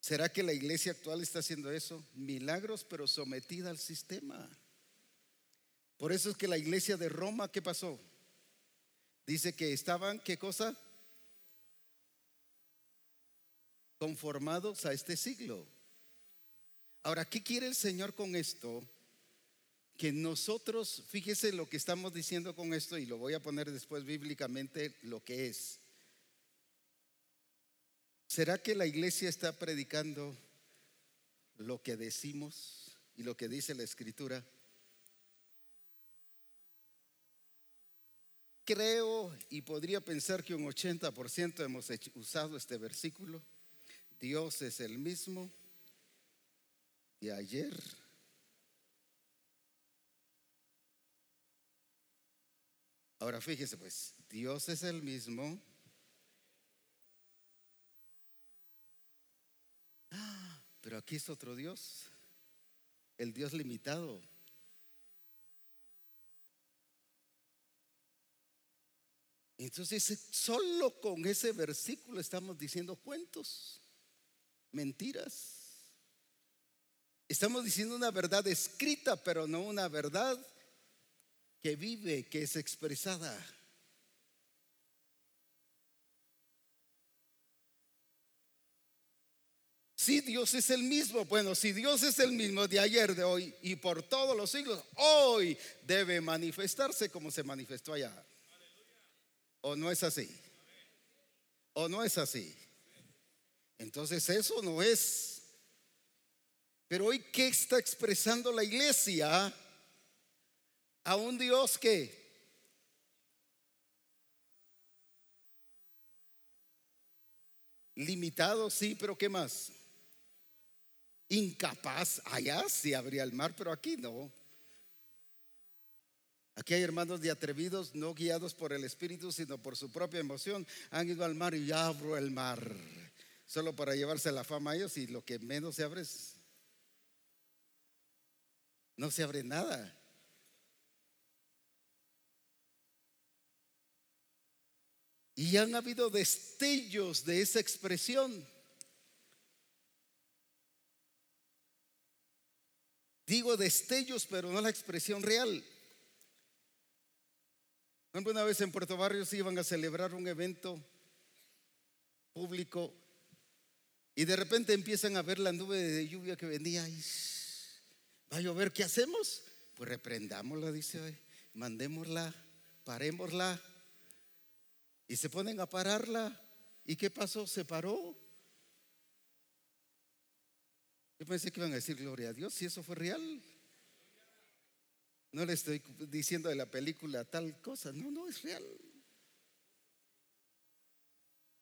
¿Será que la iglesia actual está haciendo eso? Milagros, pero sometida al sistema. Por eso es que la iglesia de Roma, ¿qué pasó? Dice que estaban, ¿qué cosa? conformados a este siglo. Ahora, ¿qué quiere el Señor con esto? Que nosotros, fíjese lo que estamos diciendo con esto y lo voy a poner después bíblicamente lo que es. ¿Será que la iglesia está predicando lo que decimos y lo que dice la escritura? Creo y podría pensar que un 80% hemos usado este versículo. Dios es el mismo de ayer. Ahora fíjese pues, Dios es el mismo. Pero aquí es otro Dios, el Dios limitado. Entonces, solo con ese versículo estamos diciendo cuentos mentiras. Estamos diciendo una verdad escrita, pero no una verdad que vive, que es expresada. Si Dios es el mismo, bueno, si Dios es el mismo de ayer, de hoy y por todos los siglos, hoy debe manifestarse como se manifestó allá. ¿O no es así? ¿O no es así? Entonces eso no es. Pero hoy, ¿qué está expresando la iglesia? A un Dios que limitado, sí, pero ¿qué más? Incapaz, allá sí habría el mar, pero aquí no. Aquí hay hermanos de atrevidos, no guiados por el Espíritu, sino por su propia emoción. Han ido al mar y ya abro el mar. Solo para llevarse la fama a ellos y lo que menos se abre es... No se abre nada. Y han habido destellos de esa expresión. Digo destellos, pero no la expresión real. Por ejemplo, una vez en Puerto Barrios iban a celebrar un evento público y de repente empiezan a ver la nube de lluvia que venía y va a llover, ¿qué hacemos? Pues reprendámosla, dice hoy, mandémosla, parémosla y se ponen a pararla. ¿Y qué pasó? Se paró. Yo pensé que iban a decir gloria a Dios, si eso fue real. No le estoy diciendo de la película tal cosa, no, no es real.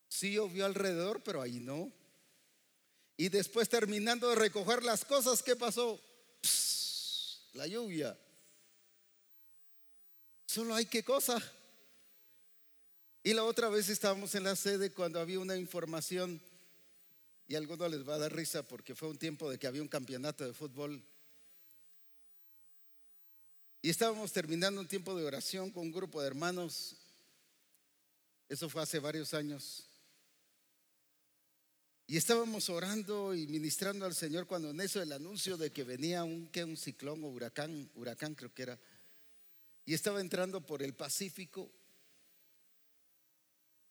Sí llovió alrededor, pero ahí no. Y después terminando de recoger las cosas, ¿qué pasó? La lluvia. Solo hay qué cosa. Y la otra vez estábamos en la sede cuando había una información y a algunos les va a dar risa porque fue un tiempo de que había un campeonato de fútbol. Y estábamos terminando un tiempo de oración con un grupo de hermanos. Eso fue hace varios años. Y estábamos orando y ministrando al Señor cuando en eso el anuncio de que venía un, ¿qué? un ciclón o huracán, huracán creo que era, y estaba entrando por el Pacífico.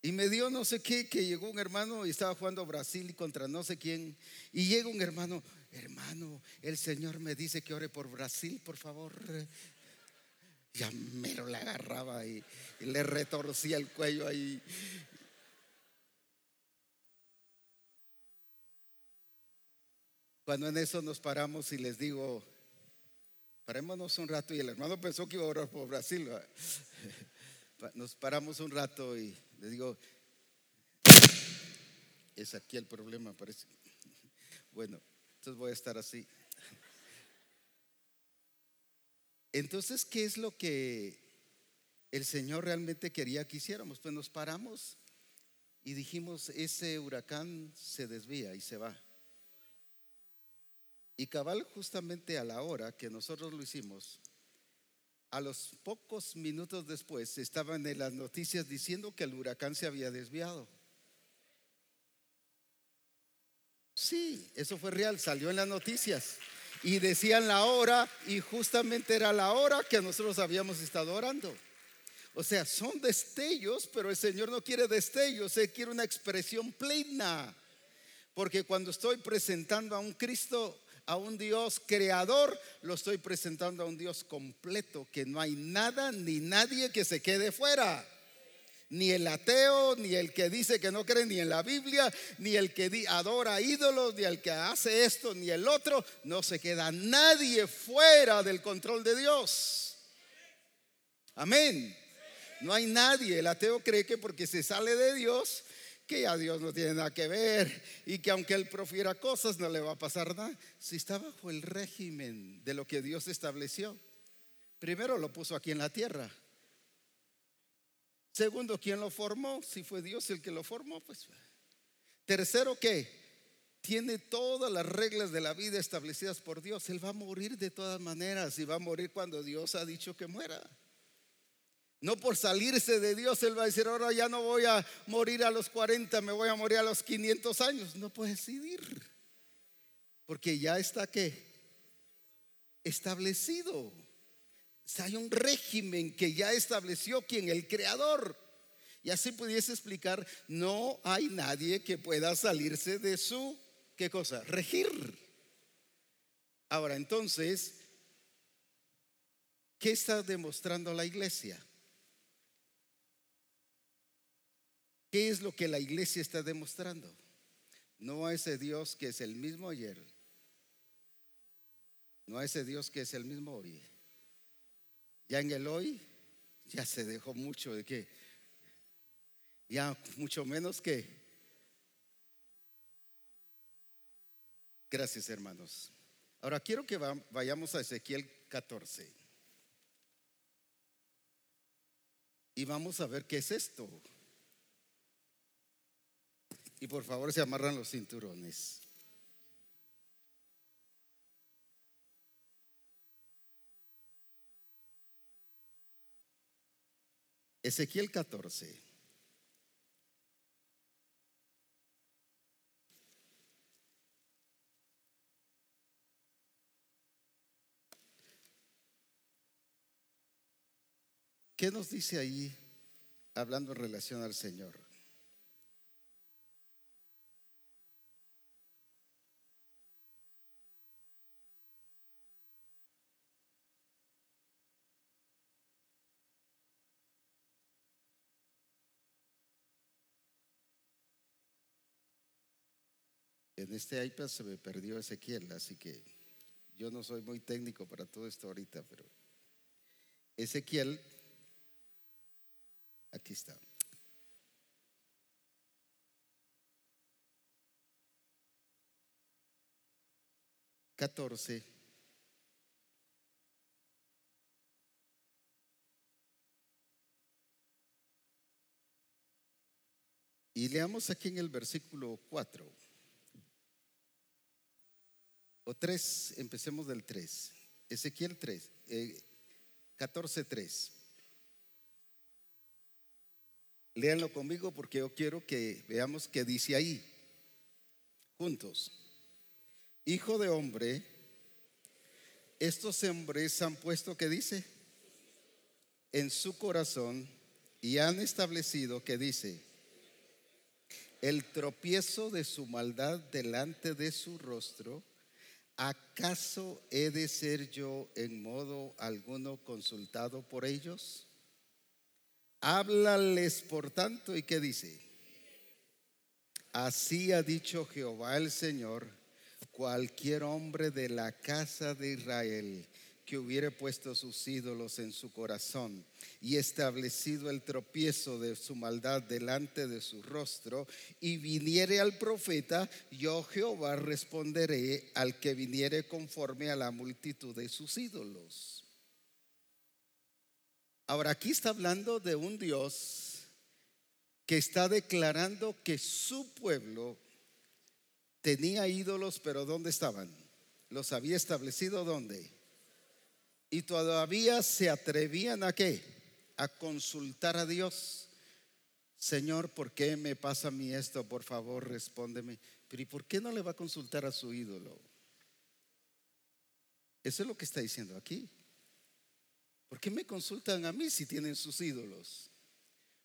Y me dio no sé qué, que llegó un hermano y estaba jugando Brasil contra no sé quién. Y llega un hermano, hermano, el Señor me dice que ore por Brasil, por favor. Ya mero le agarraba y, y le retorcía el cuello ahí. Cuando en eso nos paramos y les digo, parémonos un rato y el hermano pensó que iba a orar por Brasil. (laughs) Nos paramos un rato y le digo, es aquí el problema, parece. Bueno, entonces voy a estar así. Entonces, ¿qué es lo que el Señor realmente quería que hiciéramos? Pues nos paramos y dijimos, ese huracán se desvía y se va. Y cabal justamente a la hora que nosotros lo hicimos, a los pocos minutos después estaban en las noticias diciendo que el huracán se había desviado. Sí, eso fue real, salió en las noticias. Y decían la hora y justamente era la hora que nosotros habíamos estado orando. O sea, son destellos, pero el Señor no quiere destellos, Él quiere una expresión plena. Porque cuando estoy presentando a un Cristo, a un Dios creador, lo estoy presentando a un Dios completo, que no hay nada ni nadie que se quede fuera. Ni el ateo, ni el que dice que no cree ni en la Biblia, ni el que adora ídolos, ni el que hace esto, ni el otro. No se queda nadie fuera del control de Dios. Amén. No hay nadie. El ateo cree que porque se sale de Dios, que ya Dios no tiene nada que ver y que aunque él profiera cosas no le va a pasar nada. Si está bajo el régimen de lo que Dios estableció, primero lo puso aquí en la tierra. Segundo, ¿quién lo formó? Si fue Dios el que lo formó, pues. Tercero, ¿qué? Tiene todas las reglas de la vida establecidas por Dios. Él va a morir de todas maneras y va a morir cuando Dios ha dicho que muera. No por salirse de Dios, Él va a decir, ahora ya no voy a morir a los 40, me voy a morir a los 500 años. No puede decidir. Porque ya está que establecido. Hay un régimen que ya estableció quien el creador. Y así pudiese explicar, no hay nadie que pueda salirse de su, ¿qué cosa? Regir. Ahora, entonces, ¿qué está demostrando la iglesia? ¿Qué es lo que la iglesia está demostrando? No a ese Dios que es el mismo ayer, no a ese Dios que es el mismo hoy. Ya en el hoy ya se dejó mucho de que, ya mucho menos que. Gracias hermanos. Ahora quiero que va- vayamos a Ezequiel 14. Y vamos a ver qué es esto. Y por favor se amarran los cinturones. Ezequiel 14. ¿Qué nos dice ahí hablando en relación al Señor? En este iPad se me perdió Ezequiel, así que yo no soy muy técnico para todo esto ahorita, pero Ezequiel, aquí está. Catorce. Y leamos aquí en el versículo 4. O 3, empecemos del 3. Ezequiel 3, eh, 14, 3. Léanlo conmigo porque yo quiero que veamos qué dice ahí. Juntos. Hijo de hombre, estos hombres han puesto, ¿qué dice? En su corazón y han establecido, que dice? El tropiezo de su maldad delante de su rostro. ¿Acaso he de ser yo en modo alguno consultado por ellos? Háblales por tanto y qué dice? Así ha dicho Jehová el Señor, cualquier hombre de la casa de Israel que hubiere puesto sus ídolos en su corazón y establecido el tropiezo de su maldad delante de su rostro y viniere al profeta, yo Jehová responderé al que viniere conforme a la multitud de sus ídolos. Ahora aquí está hablando de un Dios que está declarando que su pueblo tenía ídolos, pero ¿dónde estaban? Los había establecido ¿dónde? Y todavía se atrevían a qué? A consultar a Dios. Señor, ¿por qué me pasa a mí esto? Por favor, respóndeme. Pero ¿y por qué no le va a consultar a su ídolo? Eso es lo que está diciendo aquí. ¿Por qué me consultan a mí si tienen sus ídolos?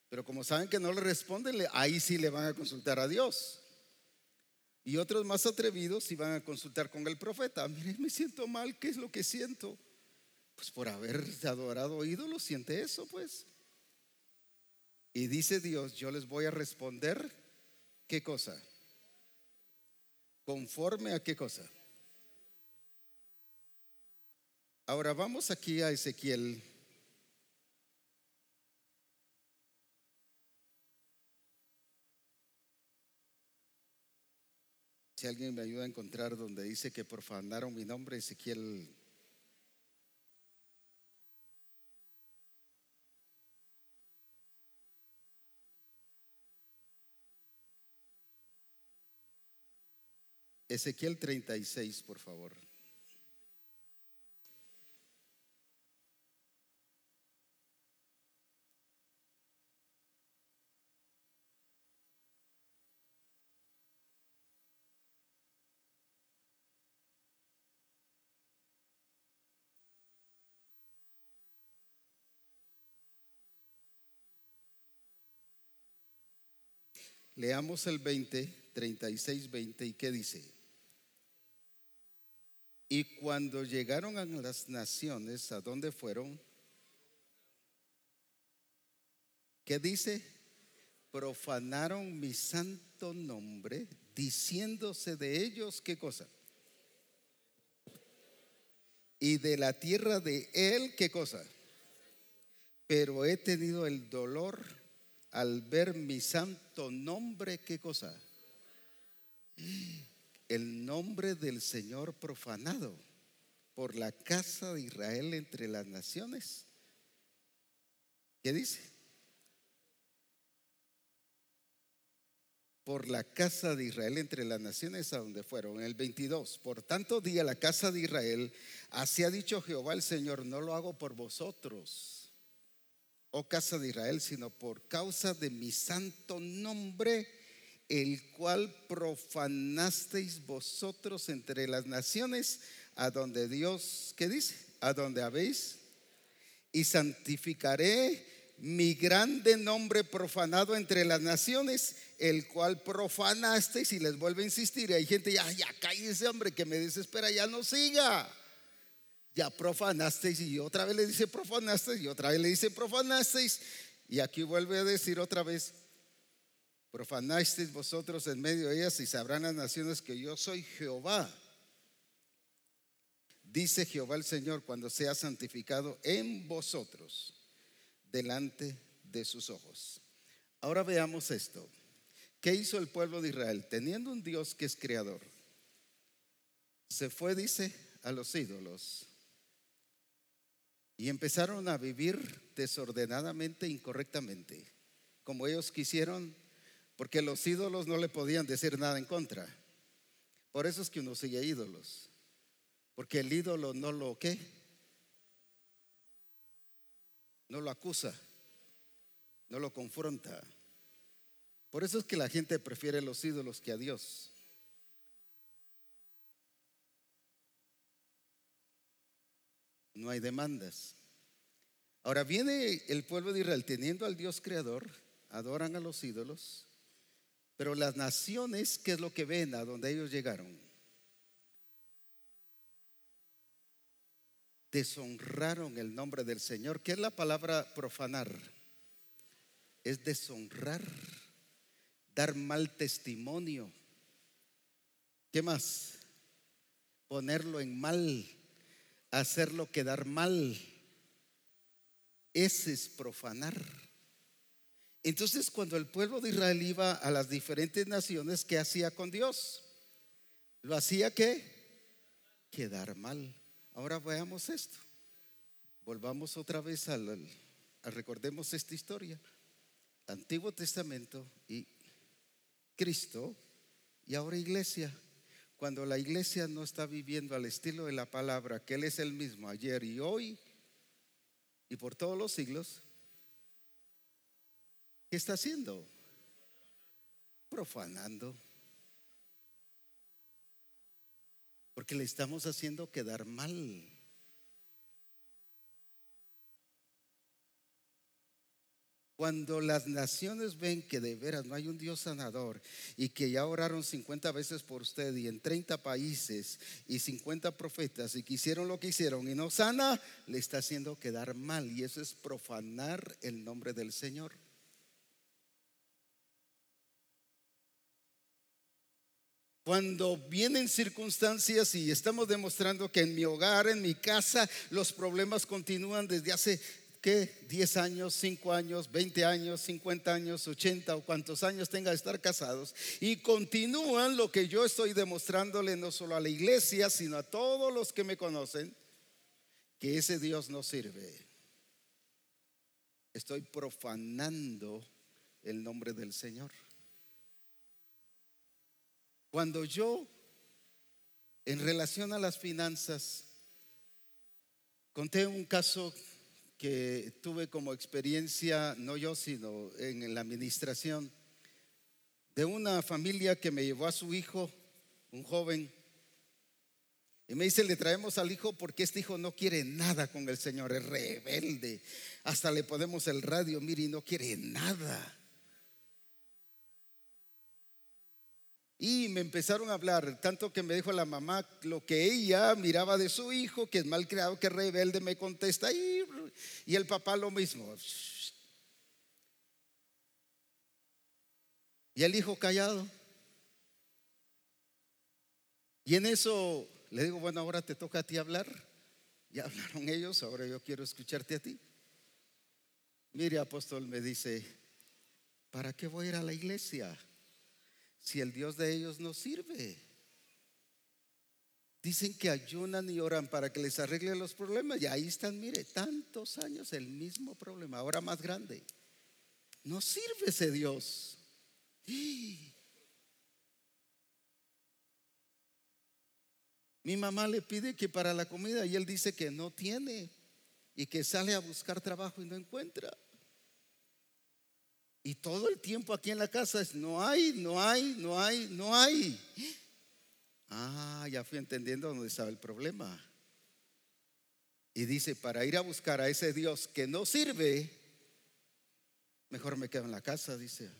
Pero como saben que no le responden, ahí sí le van a consultar a Dios. Y otros más atrevidos sí van a consultar con el profeta. Mire, me siento mal, ¿qué es lo que siento? Pues por haber adorado ídolos, siente eso, pues. Y dice Dios, yo les voy a responder, ¿qué cosa? Conforme a qué cosa. Ahora vamos aquí a Ezequiel. Si alguien me ayuda a encontrar donde dice que profanaron mi nombre, Ezequiel ezequiel treinta y seis por favor. leamos el veinte treinta y seis veinte y qué dice? Y cuando llegaron a las naciones, ¿a dónde fueron? ¿Qué dice? Profanaron mi santo nombre, diciéndose de ellos, ¿qué cosa? Y de la tierra de él, ¿qué cosa? Pero he tenido el dolor al ver mi santo nombre, ¿qué cosa? El nombre del Señor profanado por la casa de Israel entre las naciones. ¿Qué dice? por la casa de Israel entre las naciones a donde fueron. En el 22, por tanto día la casa de Israel, así ha dicho Jehová el Señor, no lo hago por vosotros, oh casa de Israel, sino por causa de mi santo nombre, el cual profanasteis vosotros entre las naciones, a donde Dios, ¿qué dice? A donde habéis, y santificaré mi grande nombre profanado entre las naciones, el cual profanasteis y les vuelve a insistir. Hay gente, ya, ya ese hombre que me desespera, ya no siga. Ya profanasteis y otra vez le dice profanasteis y otra vez le dice profanasteis. Y aquí vuelve a decir otra vez, profanasteis vosotros en medio de ellas y sabrán las naciones que yo soy Jehová. Dice Jehová el Señor cuando sea santificado en vosotros delante de sus ojos. Ahora veamos esto. ¿Qué hizo el pueblo de Israel? Teniendo un Dios que es creador, se fue, dice, a los ídolos y empezaron a vivir desordenadamente, incorrectamente, como ellos quisieron, porque los ídolos no le podían decir nada en contra. Por eso es que uno sigue ídolos, porque el ídolo no lo qué, no lo acusa, no lo confronta. Por eso es que la gente prefiere los ídolos que a Dios. No hay demandas. Ahora viene el pueblo de Israel teniendo al Dios creador, adoran a los ídolos, pero las naciones, ¿qué es lo que ven a donde ellos llegaron? deshonraron el nombre del Señor. ¿Qué es la palabra profanar? Es deshonrar, dar mal testimonio. ¿Qué más? Ponerlo en mal, hacerlo quedar mal. Ese es profanar. Entonces, cuando el pueblo de Israel iba a las diferentes naciones, ¿qué hacía con Dios? Lo hacía que quedar mal. Ahora veamos esto. Volvamos otra vez al, recordemos esta historia. Antiguo Testamento y Cristo y ahora iglesia. Cuando la iglesia no está viviendo al estilo de la palabra, que Él es el mismo ayer y hoy y por todos los siglos, ¿qué está haciendo? Profanando Porque le estamos haciendo quedar mal. Cuando las naciones ven que de veras no hay un Dios sanador y que ya oraron 50 veces por usted y en 30 países y 50 profetas y que hicieron lo que hicieron y no sana, le está haciendo quedar mal y eso es profanar el nombre del Señor. Cuando vienen circunstancias y estamos demostrando que en mi hogar, en mi casa, los problemas continúan desde hace, ¿qué? 10 años, 5 años, 20 años, 50 años, 80 o cuantos años tenga de estar casados. Y continúan lo que yo estoy demostrándole no solo a la iglesia, sino a todos los que me conocen, que ese Dios no sirve. Estoy profanando el nombre del Señor. Cuando yo, en relación a las finanzas, conté un caso que tuve como experiencia, no yo, sino en la administración, de una familia que me llevó a su hijo, un joven, y me dice, le traemos al hijo porque este hijo no quiere nada con el Señor, es rebelde. Hasta le ponemos el radio, mire, y no quiere nada. Y me empezaron a hablar, tanto que me dijo la mamá lo que ella miraba de su hijo, que es mal criado, que rebelde, me contesta, y, y el papá lo mismo. Y el hijo callado. Y en eso le digo, bueno, ahora te toca a ti hablar. Ya hablaron ellos, ahora yo quiero escucharte a ti. Mire, apóstol, me dice, ¿para qué voy a ir a la iglesia si el Dios de ellos no sirve? Dicen que ayunan y oran para que les arregle los problemas. Y ahí están, mire, tantos años el mismo problema, ahora más grande. No sirve ese Dios. Mi mamá le pide que para la comida y él dice que no tiene y que sale a buscar trabajo y no encuentra. Y todo el tiempo aquí en la casa es no hay, no hay, no hay, no hay. Ah, ya fui entendiendo dónde estaba el problema. Y dice, para ir a buscar a ese Dios que no sirve, mejor me quedo en la casa, dice.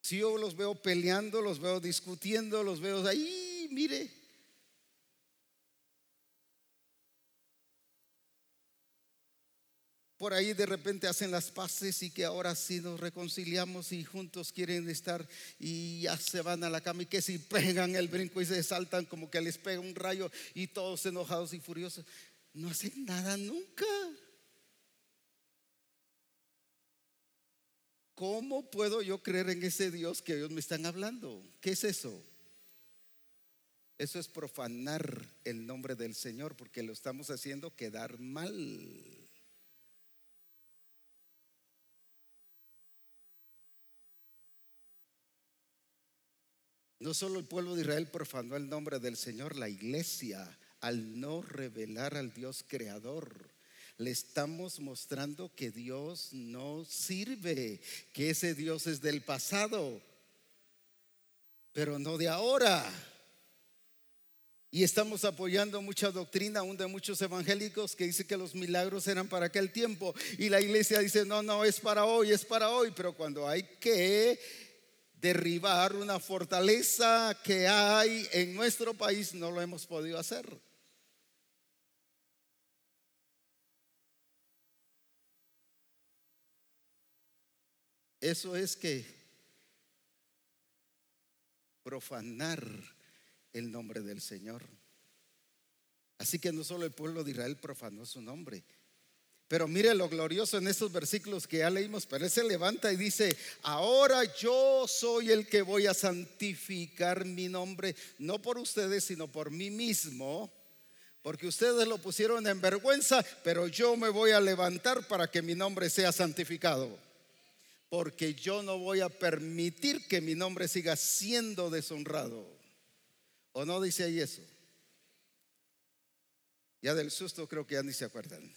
Si yo los veo peleando, los veo discutiendo, los veo ahí, mire. Por ahí de repente hacen las paces y que ahora sí nos reconciliamos y juntos quieren estar y ya se van a la cama y que si pegan el brinco y se saltan como que les pega un rayo y todos enojados y furiosos. No hacen nada nunca. ¿Cómo puedo yo creer en ese Dios que ellos me están hablando? ¿Qué es eso? Eso es profanar el nombre del Señor porque lo estamos haciendo quedar mal. No solo el pueblo de Israel profanó el nombre del Señor, la iglesia, al no revelar al Dios creador, le estamos mostrando que Dios no sirve, que ese Dios es del pasado, pero no de ahora. Y estamos apoyando mucha doctrina, aún de muchos evangélicos, que dice que los milagros eran para aquel tiempo. Y la iglesia dice, no, no, es para hoy, es para hoy. Pero cuando hay que derribar una fortaleza que hay en nuestro país, no lo hemos podido hacer. Eso es que profanar el nombre del Señor. Así que no solo el pueblo de Israel profanó su nombre, pero mire lo glorioso en estos versículos que ya leímos, pero él se levanta y dice, ahora yo soy el que voy a santificar mi nombre, no por ustedes, sino por mí mismo, porque ustedes lo pusieron en vergüenza, pero yo me voy a levantar para que mi nombre sea santificado, porque yo no voy a permitir que mi nombre siga siendo deshonrado. ¿O no dice ahí eso? Ya del susto creo que ya ni se acuerdan.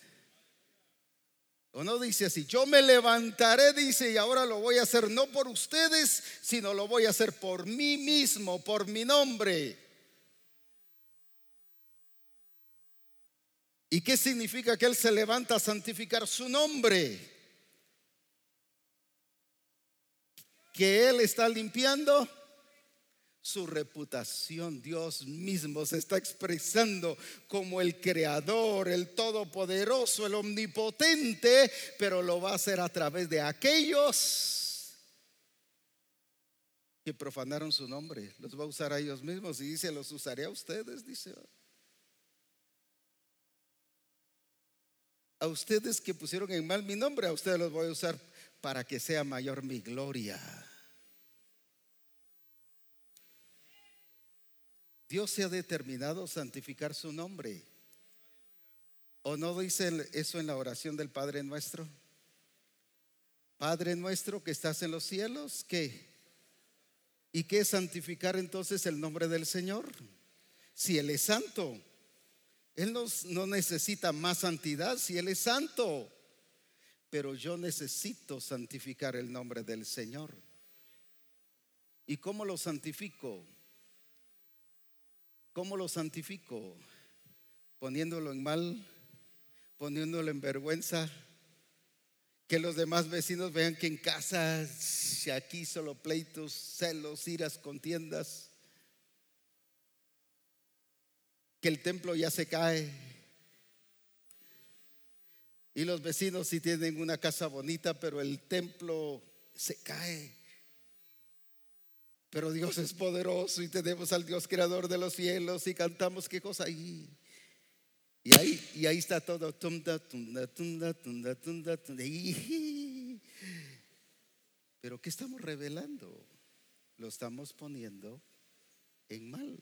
O no dice así, yo me levantaré, dice, y ahora lo voy a hacer no por ustedes, sino lo voy a hacer por mí mismo, por mi nombre. ¿Y qué significa que Él se levanta a santificar su nombre? Que Él está limpiando su reputación. Dios mismo se está expresando como el creador, el todopoderoso, el omnipotente, pero lo va a hacer a través de aquellos que profanaron su nombre. Los va a usar a ellos mismos y dice, los usaré a ustedes, dice. A ustedes que pusieron en mal mi nombre, a ustedes los voy a usar para que sea mayor mi gloria. Dios se ha determinado santificar su nombre. ¿O no dice eso en la oración del Padre nuestro? Padre nuestro que estás en los cielos, ¿qué? ¿Y qué es santificar entonces el nombre del Señor? Si Él es santo, Él no, necesita más santidad si Él es santo, pero yo necesito santificar el nombre del Señor. ¿Y cómo lo santifico? ¿Cómo lo santifico? Poniéndolo en mal, poniéndolo en vergüenza. que los demás vecinos vean que en casa aquí solo pleitos, celos, iras, contiendas, que el templo ya se cae. Y los vecinos sí tienen una casa bonita, pero el templo se cae. Pero Dios es poderoso y tenemos al Dios creador de los cielos y cantamos qué cosa ahí. Y ahí, y ahí está todo. Tunda, tunda, tunda, tunda, tunda, tunda. Pero ¿qué estamos revelando? Lo estamos poniendo en mal.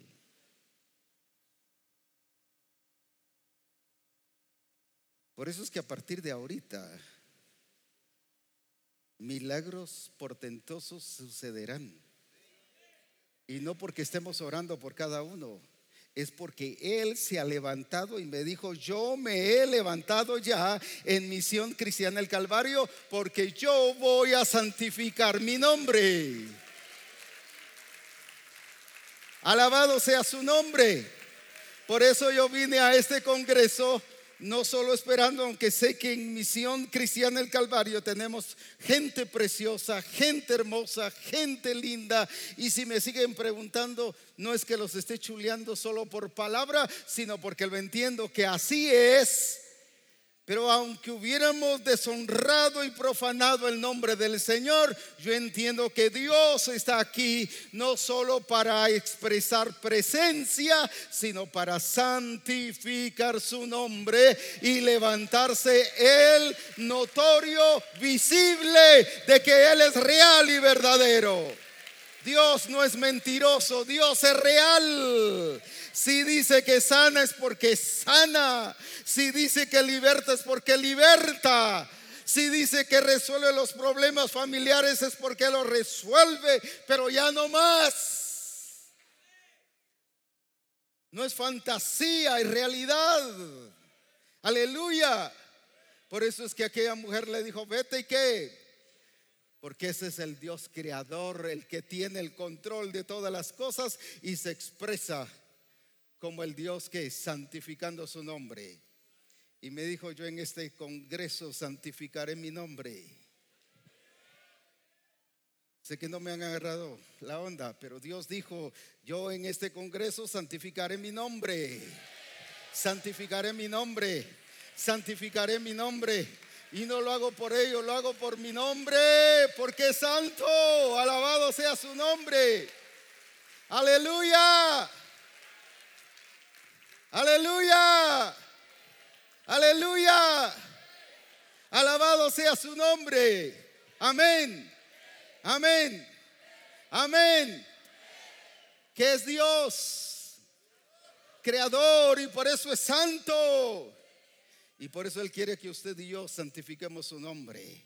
Por eso es que a partir de ahorita milagros portentosos sucederán. Y no porque estemos orando por cada uno, es porque Él se ha levantado y me dijo, yo me he levantado ya en misión cristiana el Calvario porque yo voy a santificar mi nombre. Alabado sea su nombre. Por eso yo vine a este congreso, no solo esperando, aunque sé que en Misión Cristiana el Calvario tenemos gente preciosa, gente hermosa, gente linda. Y si me siguen preguntando, no es que los esté chuleando solo por palabra, sino porque lo entiendo que así es. Pero aunque hubiéramos deshonrado y profanado el nombre del Señor, yo entiendo que Dios está aquí no solo para expresar presencia, sino para santificar su nombre y levantarse el notorio, visible de que Él es real y verdadero. Dios no es mentiroso, Dios es real. Si dice que sana es porque sana. Si dice que liberta es porque liberta. Si dice que resuelve los problemas familiares es porque los resuelve, pero ya no más. No es fantasía, es realidad. Aleluya. Por eso es que aquella mujer le dijo, vete y qué. Porque ese es el Dios creador, el que tiene el control de todas las cosas y se expresa como el Dios que santificando su nombre. Y me dijo, yo en este congreso santificaré mi nombre. Sé que no me han agarrado la onda, pero Dios dijo, yo en este congreso santificaré mi nombre. Santificaré mi nombre. Santificaré mi nombre. Y no lo hago por ello, lo hago por mi nombre, porque es santo. Alabado sea su nombre. Aleluya. Aleluya. Aleluya. Alabado sea su nombre. Amén. Amén. Amén. Que es Dios, creador y por eso es santo. Y por eso Él quiere que usted y yo santifiquemos su nombre,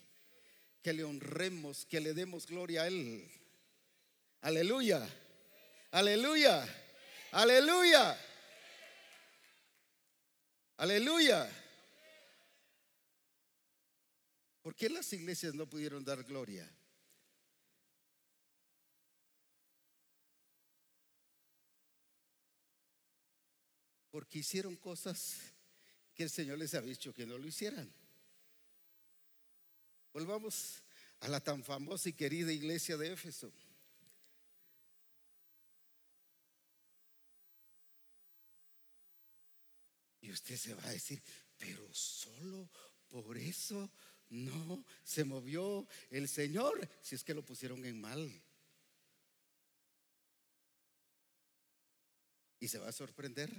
que le honremos, que le demos gloria a Él. Aleluya, aleluya, aleluya, aleluya. ¿Por qué las iglesias no pudieron dar gloria? Porque hicieron cosas que el Señor les había dicho que no lo hicieran. Volvamos a la tan famosa y querida iglesia de Éfeso. Y usted se va a decir, pero solo por eso no se movió el Señor, si es que lo pusieron en mal. Y se va a sorprender.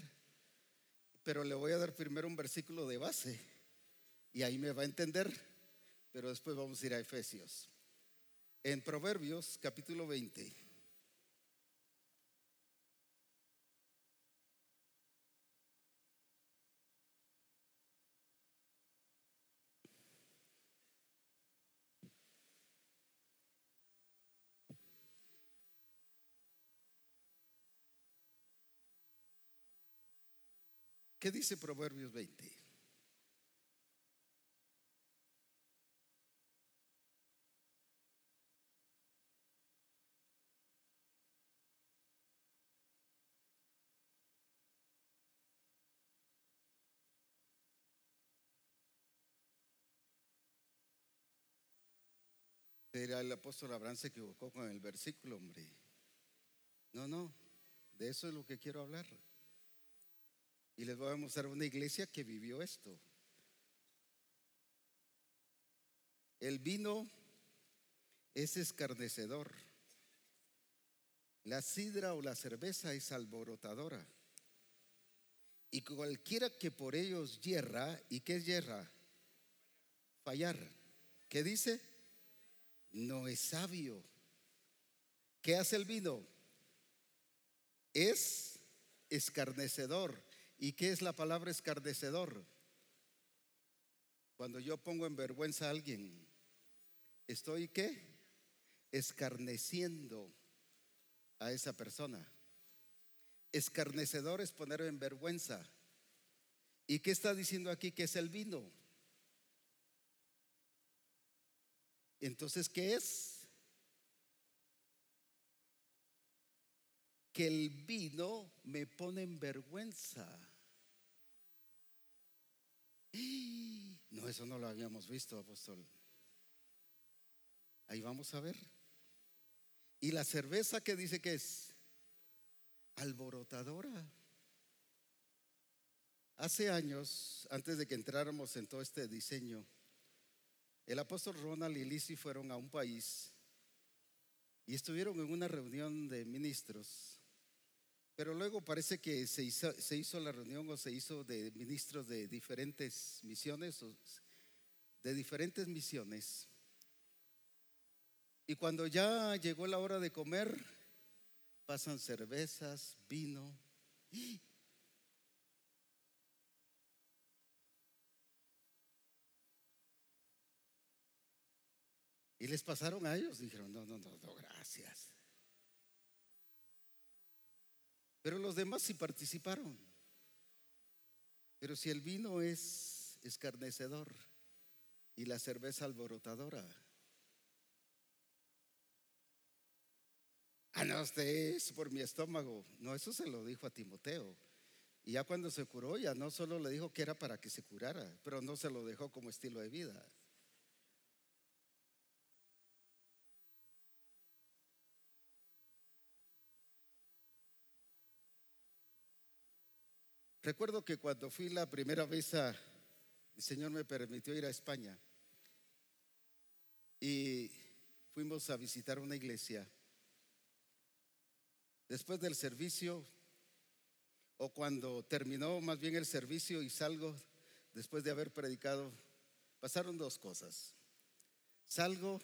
Pero le voy a dar primero un versículo de base y ahí me va a entender, pero después vamos a ir a Efesios. En Proverbios capítulo 20. ¿Qué dice Proverbios 20? Era el apóstol Abraham se equivocó con el versículo, hombre. No, no, de eso es lo que quiero hablar. Y les voy a mostrar una iglesia que vivió esto. El vino es escarnecedor. La sidra o la cerveza es alborotadora. Y cualquiera que por ellos yerra, ¿y qué es yerra? Fallar. ¿Qué dice? No es sabio. ¿Qué hace el vino? Es escarnecedor. ¿Y qué es la palabra escarnecedor? Cuando yo pongo en vergüenza a alguien, estoy qué? Escarneciendo a esa persona. Escarnecedor es poner en vergüenza. ¿Y qué está diciendo aquí que es el vino? Entonces, ¿qué es? Que el vino me pone en vergüenza. (gasps) No, eso no lo habíamos visto, apóstol. Ahí vamos a ver. ¿Y la cerveza que dice que es? Alborotadora. Hace años, antes de que entráramos en todo este diseño, el apóstol Ronald y Lizzie fueron a un país y estuvieron en una reunión de ministros. Pero luego parece que se hizo, la reunión o se hizo de ministros de diferentes misiones, de diferentes misiones. Y cuando ya llegó la hora de comer, pasan cervezas, vino. (gasps) Y les pasaron a ellos, dijeron, no, no, no, no, gracias. Pero los demás sí participaron. Pero si el vino es escarnecedor y la cerveza alborotadora, ah, no, usted es por mi estómago. No, eso se lo dijo a Timoteo. Y ya cuando se curó, ya no solo le dijo que era para que se curara, pero no se lo dejó como estilo de vida. Recuerdo que cuando fui la primera vez a, el Señor me permitió ir a España y fuimos a visitar una iglesia. Después del servicio, o cuando terminó más bien el servicio y salgo, después de haber predicado, pasaron dos cosas. Salgo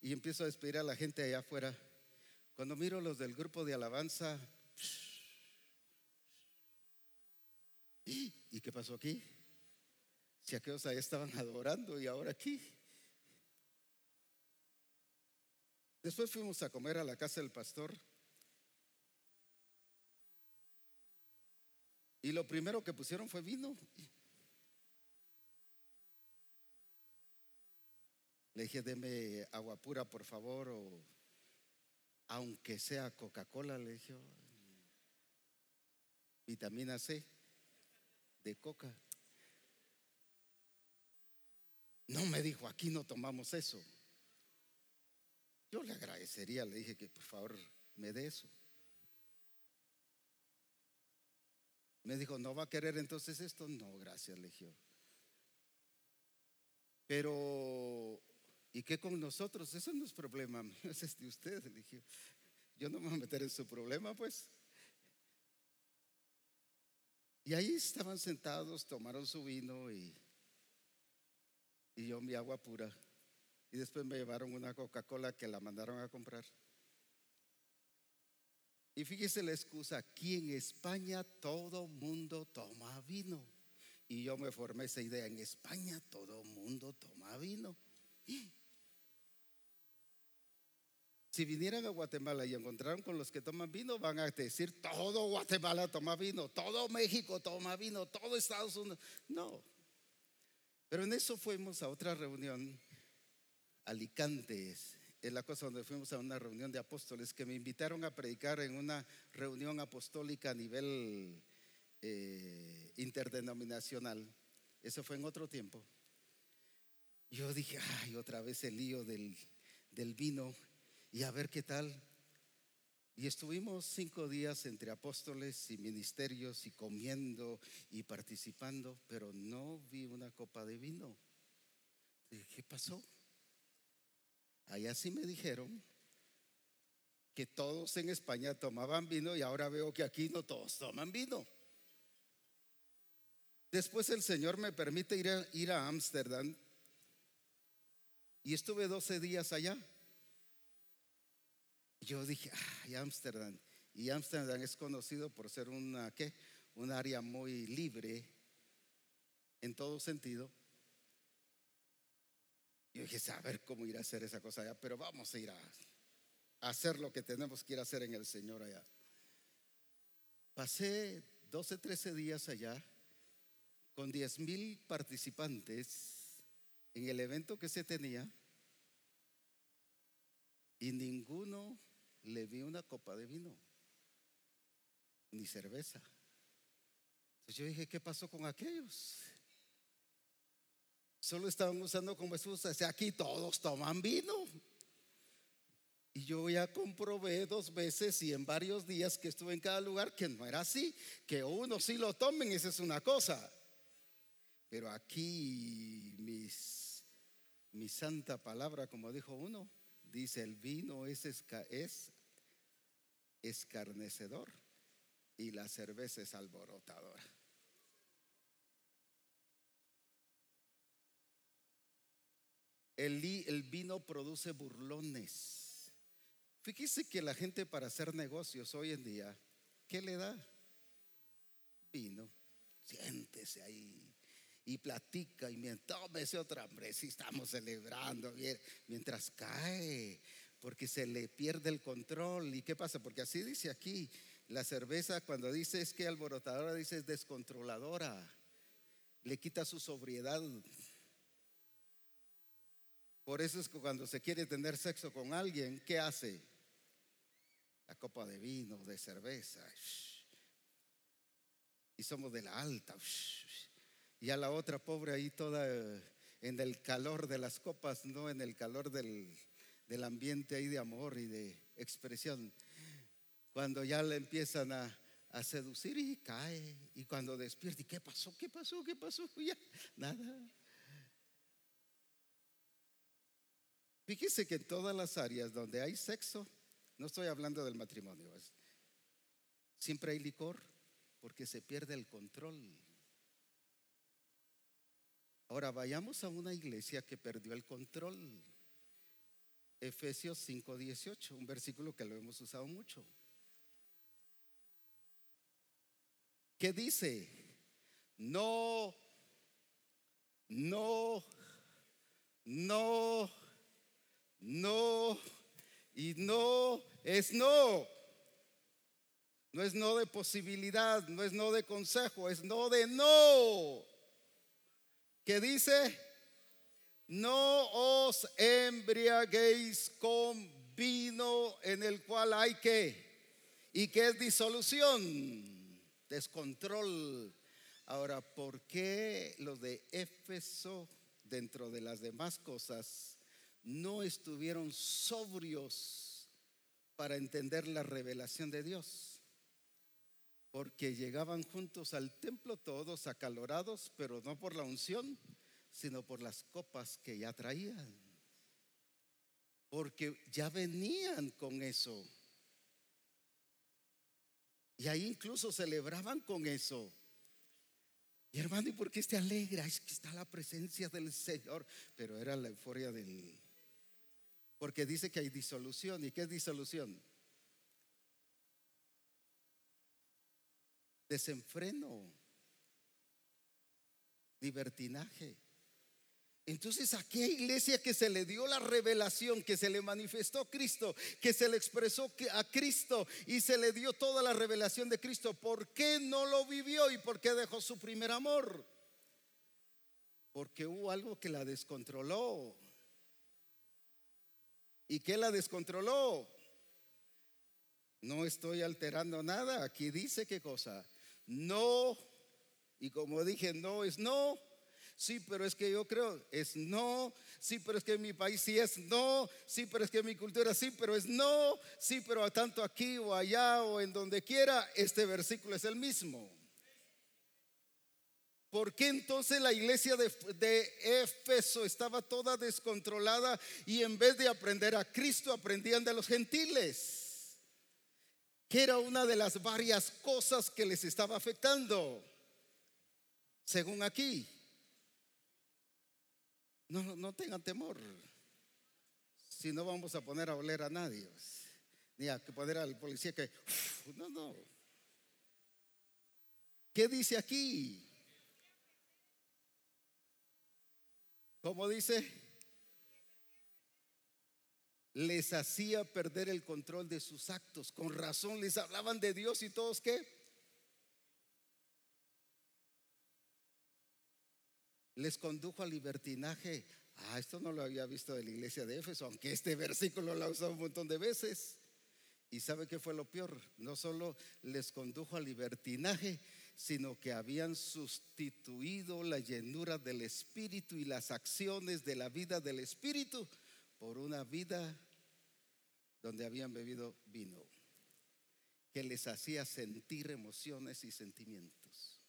y empiezo a despedir a la gente allá afuera. Cuando miro los del grupo de alabanza, ¿y qué pasó aquí? Si aquellos allá estaban (laughs) adorando y ahora aquí. Después fuimos a comer a la casa del pastor. Y lo primero que pusieron fue vino. Le dije, deme agua pura, por favor, o aunque sea Coca-Cola, le dije, vitamina C de coca. No me dijo, aquí no tomamos eso. Yo le agradecería, le dije que por favor me dé eso. Me dijo, ¿no va a querer entonces esto? No, gracias, le dije. Pero, ¿y qué con nosotros? Eso no es problema (laughs) es de ustedes, le dije. Yo no me voy a meter en su problema, pues. Y ahí estaban sentados, tomaron su vino y, y yo mi agua pura. Y después me llevaron una Coca-Cola que la mandaron a comprar. Y fíjese la excusa, aquí en España todo mundo toma vino. Y yo me formé esa idea, en España todo mundo toma vino. Si vinieran a Guatemala y encontraron con los que toman vino, van a decir, todo Guatemala toma vino, todo México toma vino, todo Estados Unidos. No. Pero en eso fuimos a otra reunión, Alicantes, es la cosa donde fuimos a una reunión de apóstoles que me invitaron a predicar en una reunión apostólica a nivel eh, interdenominacional. Eso fue en otro tiempo. Yo dije, ay, otra vez el lío del, del vino y a ver qué tal. Y estuvimos cinco días entre apóstoles y ministerios y comiendo y participando, pero no vi una copa de vino. ¿qué pasó? Allá sí me dijeron que todos en España tomaban vino y ahora veo que aquí no todos toman vino. Después el Señor me permite ir a, ir a Ámsterdam y estuve 12 días allá. Yo dije, ay, Ámsterdam. Y Ámsterdam es conocido por ser una, ¿qué? Un área muy libre en todo sentido. Yo dije, saber cómo ir a hacer esa cosa allá, pero vamos a ir a, a hacer lo que tenemos que ir a hacer en el Señor allá. Pasé 12, 13 días allá con 10 mil participantes en el evento que se tenía y ninguno le vi una copa de vino, ni cerveza. Entonces yo dije, ¿qué pasó con aquellos? Solo estaban usando como excusa, aquí todos toman vino. Y yo ya comprobé dos veces y en varios días que estuve en cada lugar que no era así, que uno sí lo tomen, esa es una cosa. Pero aquí mis, mi santa palabra, como dijo uno, dice el vino es, esca- es escarnecedor y la cerveza es alborotadora. El, el vino produce burlones. Fíjese que la gente para hacer negocios hoy en día, ¿qué le da? Vino. Siéntese ahí y platica y mientras tómese otra hambre, si estamos celebrando mientras cae, porque se le pierde el control. ¿Y qué pasa? Porque así dice aquí, la cerveza cuando dice es que alborotadora, dice es descontroladora, le quita su sobriedad. Por eso es que cuando se quiere tener sexo con alguien, ¿qué hace? La copa de vino, de cerveza. Y somos de la alta. Y a la otra pobre ahí toda eh, en el calor de las copas, no en el calor del, del ambiente ahí de amor y de expresión. Cuando ya le empiezan a, a seducir y cae. Y cuando despierta, ¿y qué pasó? ¿Qué pasó? ¿Qué pasó? (laughs) Nada. Fíjese que en todas las áreas donde hay sexo, no estoy hablando del matrimonio, siempre hay licor porque se pierde el control. Ahora vayamos a una iglesia que perdió el control. Efesios 5:18, un versículo que lo hemos usado mucho. ¿Qué dice? No, no, no, no y no es no. No es no de posibilidad, no es no de consejo, es no de no. ¿Qué dice? No os embriaguéis con vino en el cual hay que. ¿Y qué es disolución? Descontrol. Ahora, ¿por qué los de Éfeso, dentro de las demás cosas, no estuvieron sobrios para entender la revelación de Dios? Porque llegaban juntos al templo todos acalorados, pero no por la unción, sino por las copas que ya traían. Porque ya venían con eso. Y ahí incluso celebraban con eso. Y hermano, ¿y por qué te alegra? Es que está la presencia del Señor. Pero era la euforia del... Porque dice que hay disolución. ¿Y qué es disolución? Desenfreno. Libertinaje. Entonces, aquella iglesia que se le dio la revelación, que se le manifestó Cristo, que se le expresó a Cristo y se le dio toda la revelación de Cristo, ¿por qué no lo vivió y por qué dejó su primer amor? Porque hubo algo que la descontroló. ¿Y qué la descontroló? No estoy alterando nada. Aquí dice qué cosa. No, y como dije, no es no, Sí, pero es que yo creo, es no. Sí, pero es que mi país sí es no. Sí, pero es que mi cultura sí, pero es no. Sí, pero tanto aquí o allá o en donde quiera, este versículo es el mismo. ¿Por qué entonces la iglesia de, de, Éfeso estaba toda descontrolada y en vez de aprender a Cristo aprendían de los gentiles? Que era una de las varias cosas que les estaba afectando, según aquí. No, no tengan temor, si no vamos a poner a oler a nadie, ni a poner al policía que, no, no. ¿Qué dice aquí? ¿Cómo dice? Les hacía perder el control de sus actos. Con razón les hablaban de Dios y todos qué? Les condujo al libertinaje. Ah, esto no lo había visto de la iglesia de Éfeso, aunque este (laughs) versículo lo ha usado un montón de veces. ¿Y sabe qué fue lo peor? No solo les condujo al libertinaje, sino que habían sustituido la llenura del Espíritu y las acciones de la vida del Espíritu por una vida donde habían bebido vino, que les hacía sentir emociones y sentimientos.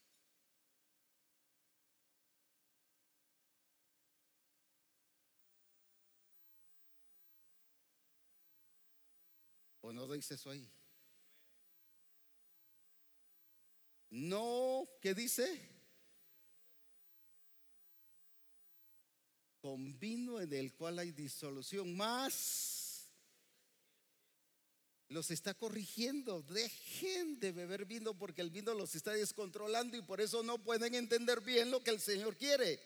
¿O no dice eso ahí? No, ¿qué dice? Con vino en el cual hay disolución, más los está corrigiendo. Dejen de beber vino porque el vino los está descontrolando y por eso no pueden entender bien lo que el Señor quiere.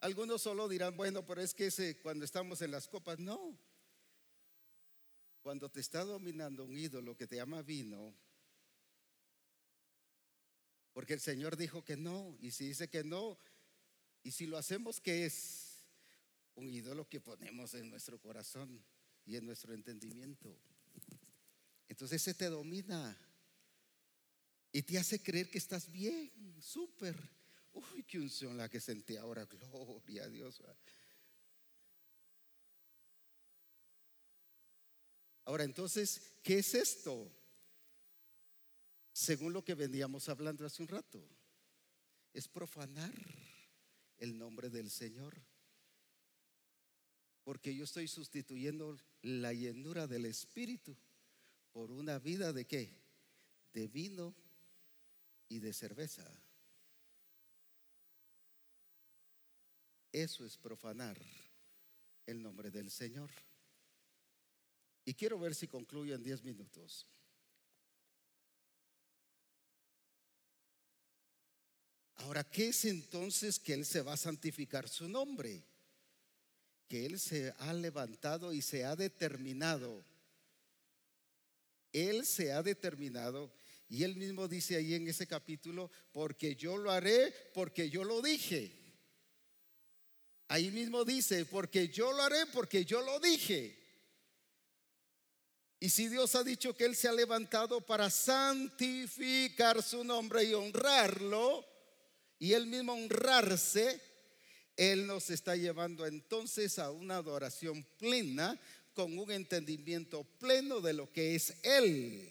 Algunos solo dirán, bueno, pero es que ese, cuando estamos en las copas, no. Cuando te está dominando un ídolo que te llama vino, porque el Señor dijo que no. Y si dice que no, y si lo hacemos, ¿qué es? Un ídolo que ponemos en nuestro corazón y en nuestro entendimiento. Entonces se te domina y te hace creer que estás bien, súper. Uy, qué unción la que sentí ahora, (laughs) gloria a Dios. Ahora entonces, ¿qué es esto? según lo que veníamos hablando hace un rato, es profanar el nombre del Señor. Porque yo estoy sustituyendo la llenura del Espíritu por una vida de qué? De vino y de cerveza. Eso es profanar el nombre del Señor. Y quiero ver si concluyo en 10 minutos. Ahora, ¿qué es entonces que Él se va a santificar su nombre? Él se ha levantado y se ha determinado. Él se ha determinado y Él mismo dice ahí en ese capítulo, porque yo lo haré, porque yo lo dije. Ahí mismo dice, porque yo lo haré, porque yo lo dije. Y si Dios ha dicho que Él se ha levantado para santificar su nombre y honrarlo, y él mismo honrarse, Él nos está llevando entonces a una adoración plena con un entendimiento pleno de lo que es Él.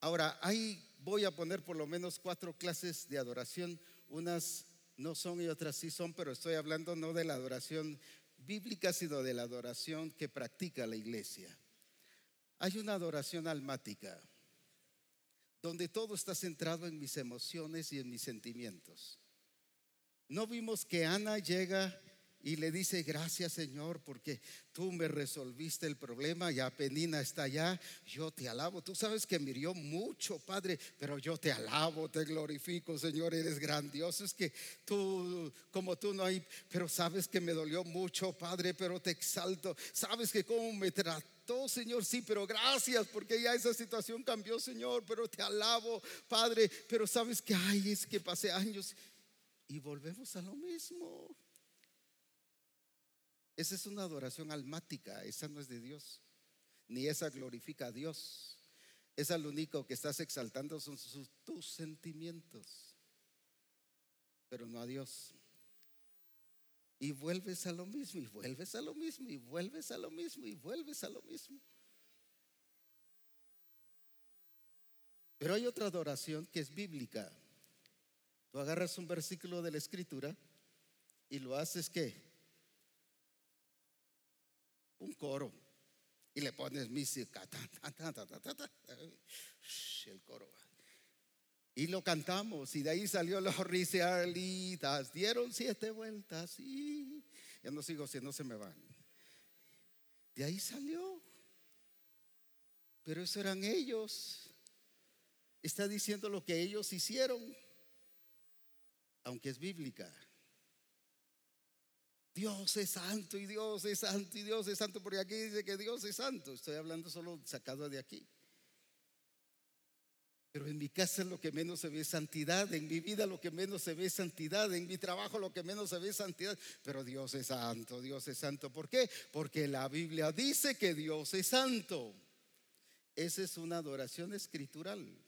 Ahora, ahí voy a poner por lo menos cuatro clases de adoración. Unas no son y otras sí son, pero estoy hablando no de la adoración bíblica, sino de la adoración que practica la iglesia. Hay una adoración almática donde todo está centrado en mis emociones y en mis sentimientos. No vimos que Ana llega y le dice, gracias Señor, porque tú me resolviste el problema, ya Penina está allá, yo te alabo. Tú sabes que me hirió mucho, Padre, pero yo te alabo, te glorifico, Señor, eres grandioso. Es que tú, como tú no hay, pero sabes que me dolió mucho, Padre, pero te exalto. Sabes que cómo me trató Señor, sí, pero gracias porque ya esa situación cambió, Señor, pero te alabo, Padre, pero sabes que, ay, es que pasé años y volvemos a lo mismo. Esa es una adoración almática, esa no es de Dios, ni esa glorifica a Dios. Esa lo único que estás exaltando son tus sentimientos. pero no a Dios. Y vuelves a lo mismo, y vuelves a lo mismo, y vuelves a lo mismo, y vuelves a lo mismo. Pero hay otra adoración que es bíblica. Tú agarras un versículo de la escritura y lo haces que un coro y le pones música, el coro. Y lo cantamos y de ahí salió los risialitas, dieron siete vueltas y ya no sigo si no se me van. De ahí salió. Pero eso eran ellos. Está diciendo lo que ellos hicieron, aunque es bíblica. Dios es santo y Dios es santo y Dios es santo, porque aquí dice que Dios es santo. Estoy hablando solo sacado de aquí. Pero en mi casa lo que menos se ve es santidad, en mi vida lo que menos se ve es santidad, en mi trabajo lo que menos se ve es santidad. Pero Dios es santo, Dios es santo. ¿Por qué? Porque la Biblia dice que Dios es santo. Esa es una adoración escritural.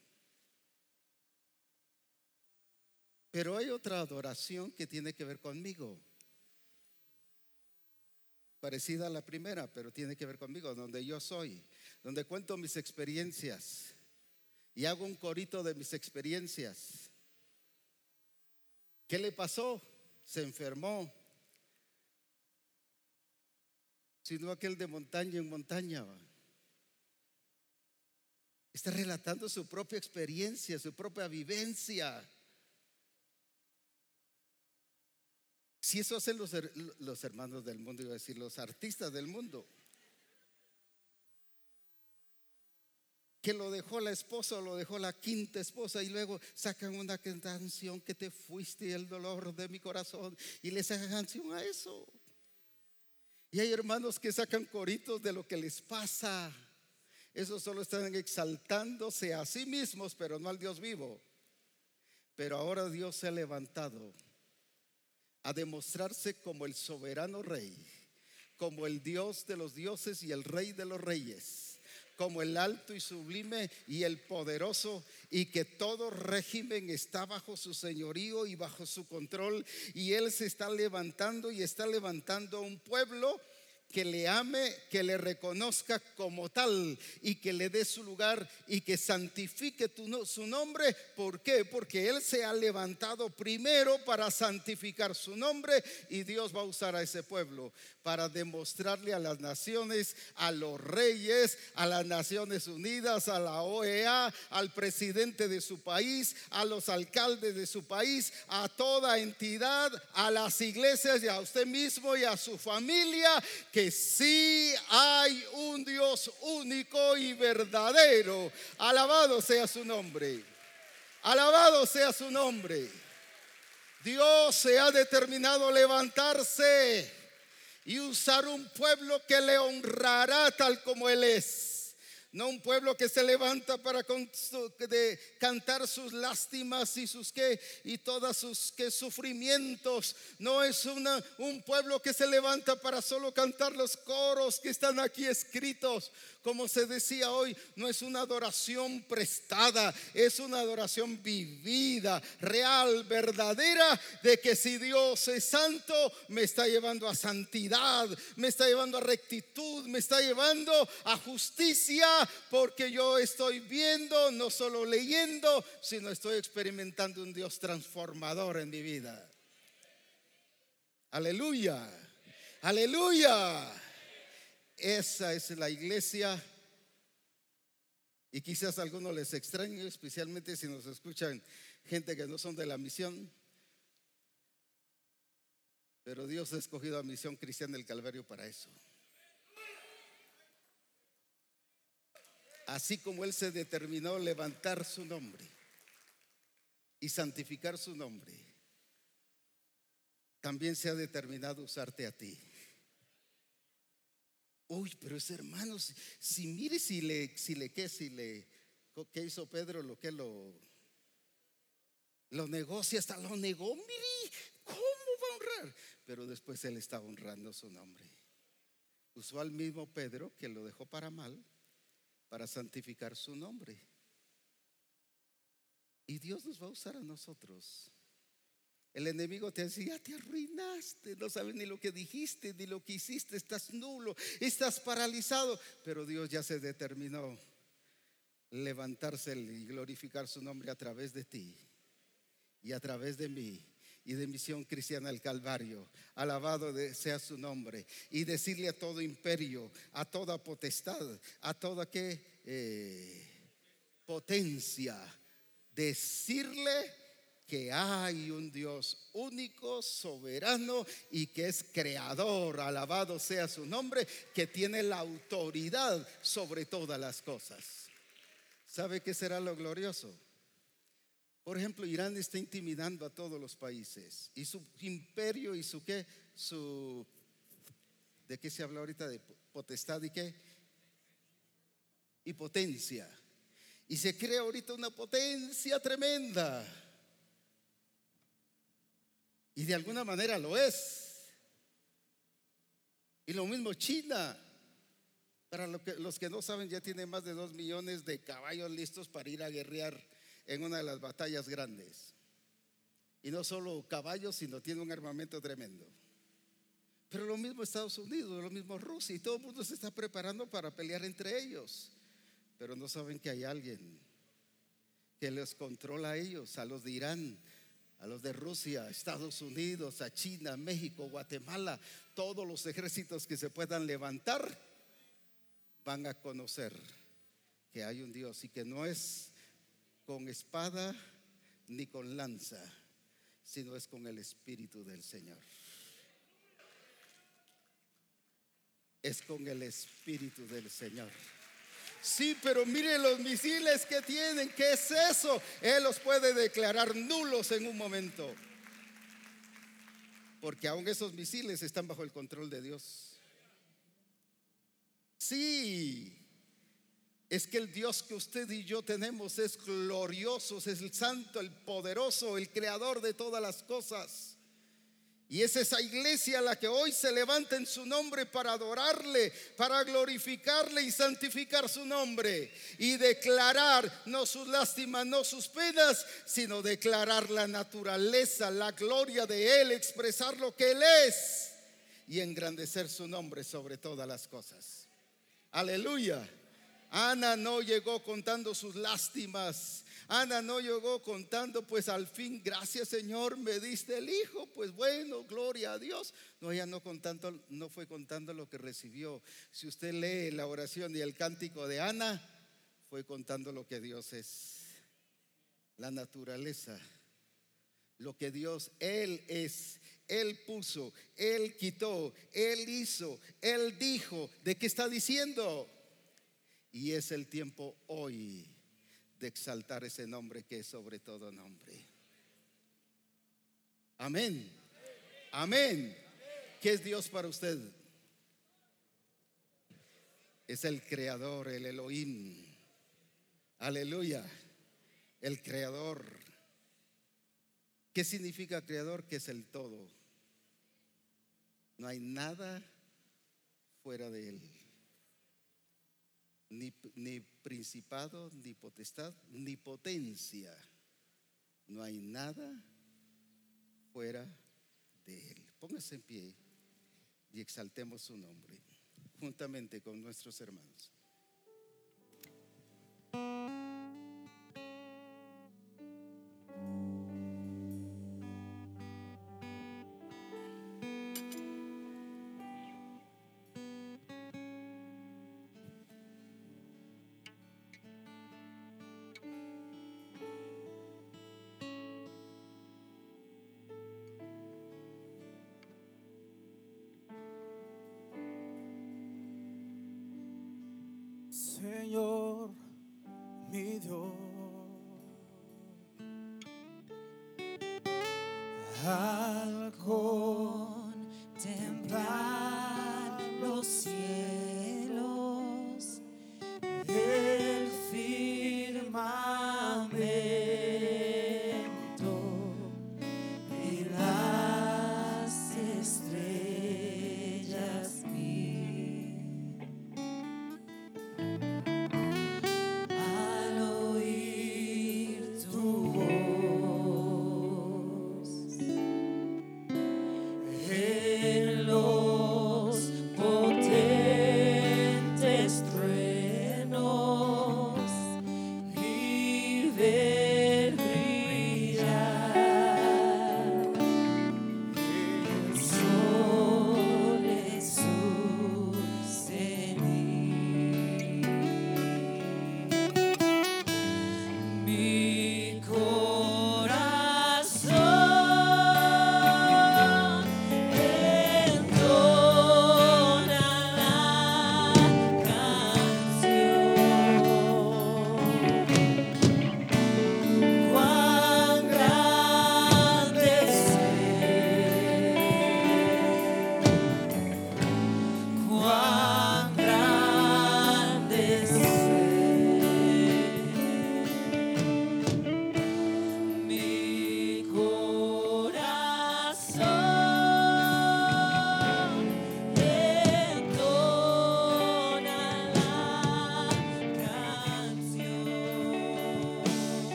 Pero hay otra adoración que tiene que ver conmigo. Parecida a la primera, pero tiene que ver conmigo, donde yo soy, donde cuento mis experiencias y hago un corito de mis experiencias. ¿Qué le pasó? Se enfermó. Sino aquel de montaña en montaña. Está relatando su propia experiencia, su propia vivencia. Si eso hacen los, her- los hermanos del mundo, iba a decir los artistas del mundo. Que lo dejó la esposa o lo dejó la quinta esposa y luego sacan una canción que te fuiste el dolor de mi corazón y le sacan canción a eso. Y hay hermanos que sacan coritos de lo que les pasa. Esos solo están exaltándose a sí mismos, pero no al Dios vivo. Pero ahora Dios se ha levantado a demostrarse como el soberano rey, como el Dios de los dioses y el rey de los reyes, como el alto y sublime y el poderoso, y que todo régimen está bajo su señorío y bajo su control, y él se está levantando y está levantando un pueblo que le ame, que le reconozca como tal y que le dé su lugar y que santifique su nombre. ¿Por qué? Porque Él se ha levantado primero para santificar su nombre y Dios va a usar a ese pueblo para demostrarle a las naciones, a los reyes, a las Naciones Unidas, a la OEA, al presidente de su país, a los alcaldes de su país, a toda entidad, a las iglesias y a usted mismo y a su familia, que sí hay un Dios único y verdadero. Alabado sea su nombre. Alabado sea su nombre. Dios se ha determinado levantarse y usar un pueblo que le honrará tal como Él es. No un pueblo que se levanta para de cantar sus lástimas y sus que y todos sus que sufrimientos. No es una, un pueblo que se levanta para solo cantar los coros que están aquí escritos. Como se decía hoy, no es una adoración prestada, es una adoración vivida, real, verdadera, de que si Dios es santo, me está llevando a santidad, me está llevando a rectitud, me está llevando a justicia, porque yo estoy viendo, no solo leyendo, sino estoy experimentando un Dios transformador en mi vida. Aleluya, aleluya. Esa es la iglesia. Y quizás a algunos les extrañe, especialmente si nos escuchan gente que no son de la misión. Pero Dios ha escogido a Misión Cristiana del Calvario para eso. Así como Él se determinó levantar su nombre y santificar su nombre, también se ha determinado usarte a ti. Uy, pero ese hermano, si, si mire si le, si le, ¿qué? Si le, ¿qué hizo Pedro? Lo que lo, lo negocia, hasta lo negó, mire, ¿cómo va a honrar? Pero después él está honrando su nombre. Usó al mismo Pedro que lo dejó para mal, para santificar su nombre. Y Dios nos va a usar a nosotros. El enemigo te decía, ya te arruinaste, no sabes ni lo que dijiste, ni lo que hiciste, estás nulo, estás paralizado. Pero Dios ya se determinó levantarse y glorificar su nombre a través de ti y a través de mí y de Misión Cristiana del Calvario. Alabado sea su nombre. Y decirle a todo imperio, a toda potestad, a toda que eh, potencia, decirle que hay un Dios único, soberano y que es creador, alabado sea su nombre, que tiene la autoridad sobre todas las cosas. ¿Sabe qué será lo glorioso? Por ejemplo, Irán está intimidando a todos los países y su imperio y su qué, su ¿de qué se habla ahorita? De potestad y qué? Y potencia. Y se crea ahorita una potencia tremenda. Y de alguna manera lo es. Y lo mismo China. Para los que no saben, ya tiene más de dos millones de caballos listos para ir a guerrear en una de las batallas grandes. Y no solo caballos, sino tiene un armamento tremendo. Pero lo mismo Estados Unidos, lo mismo Rusia, y todo el mundo se está preparando para pelear entre ellos. Pero no saben que hay alguien que les controla a ellos, a los de Irán, a los de Rusia, a Estados Unidos, a China, México, Guatemala, todos los ejércitos que se puedan levantar, van a conocer que hay un Dios y que no es con espada ni con lanza, sino es con el Espíritu del Señor. Es con el Espíritu del Señor. Sí, pero mire los misiles que tienen, ¿qué es eso? Él los puede declarar nulos en un momento. Porque aún esos misiles están bajo el control de Dios. Sí, es que el Dios que usted y yo tenemos es glorioso, es el santo, el poderoso, el creador de todas las cosas. Y es esa iglesia la que hoy se levanta en su nombre para adorarle, para glorificarle y santificar su nombre. Y declarar no sus lástimas, no sus penas, sino declarar la naturaleza, la gloria de Él, expresar lo que Él es y engrandecer su nombre sobre todas las cosas. Aleluya. Ana no llegó contando sus lástimas. Ana no llegó contando, pues al fin, gracias Señor, me diste el hijo, pues bueno, gloria a Dios. No, ella no contando, no fue contando lo que recibió. Si usted lee la oración y el cántico de Ana, fue contando lo que Dios es, la naturaleza, lo que Dios, Él es, Él puso, Él quitó, Él hizo, Él dijo. ¿De qué está diciendo? Y es el tiempo hoy de exaltar ese nombre que es sobre todo nombre. Amén. Amén. ¿Qué es Dios para usted? Es el creador, el Elohim. Aleluya. El creador. ¿Qué significa creador? Que es el todo. No hay nada fuera de él ni, ni principado, ni potestad, ni potencia. No hay nada fuera de Él. Póngase en pie y exaltemos su nombre juntamente con nuestros hermanos. Señor, mi Dios, al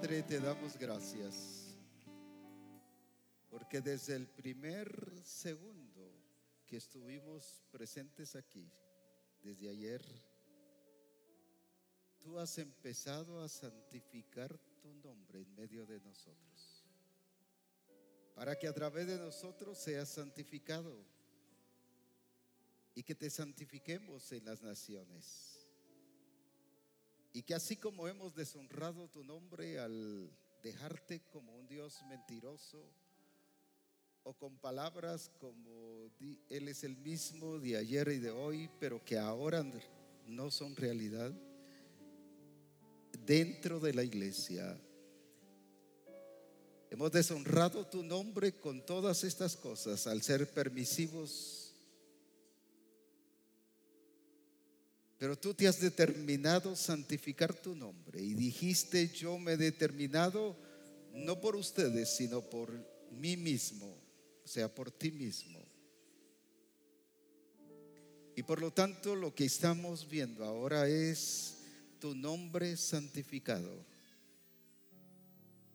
Padre, te damos gracias, porque desde el primer segundo que estuvimos presentes aquí, desde ayer, tú has empezado a santificar tu nombre en medio de nosotros, para que a través de nosotros seas santificado y que te santifiquemos en las naciones. Y que así como hemos deshonrado tu nombre al dejarte como un Dios mentiroso o con palabras como Él es el mismo de ayer y de hoy, pero que ahora no son realidad, dentro de la iglesia hemos deshonrado tu nombre con todas estas cosas al ser permisivos Pero tú te has determinado santificar tu nombre y dijiste, yo me he determinado no por ustedes, sino por mí mismo, o sea, por ti mismo. Y por lo tanto lo que estamos viendo ahora es tu nombre santificado.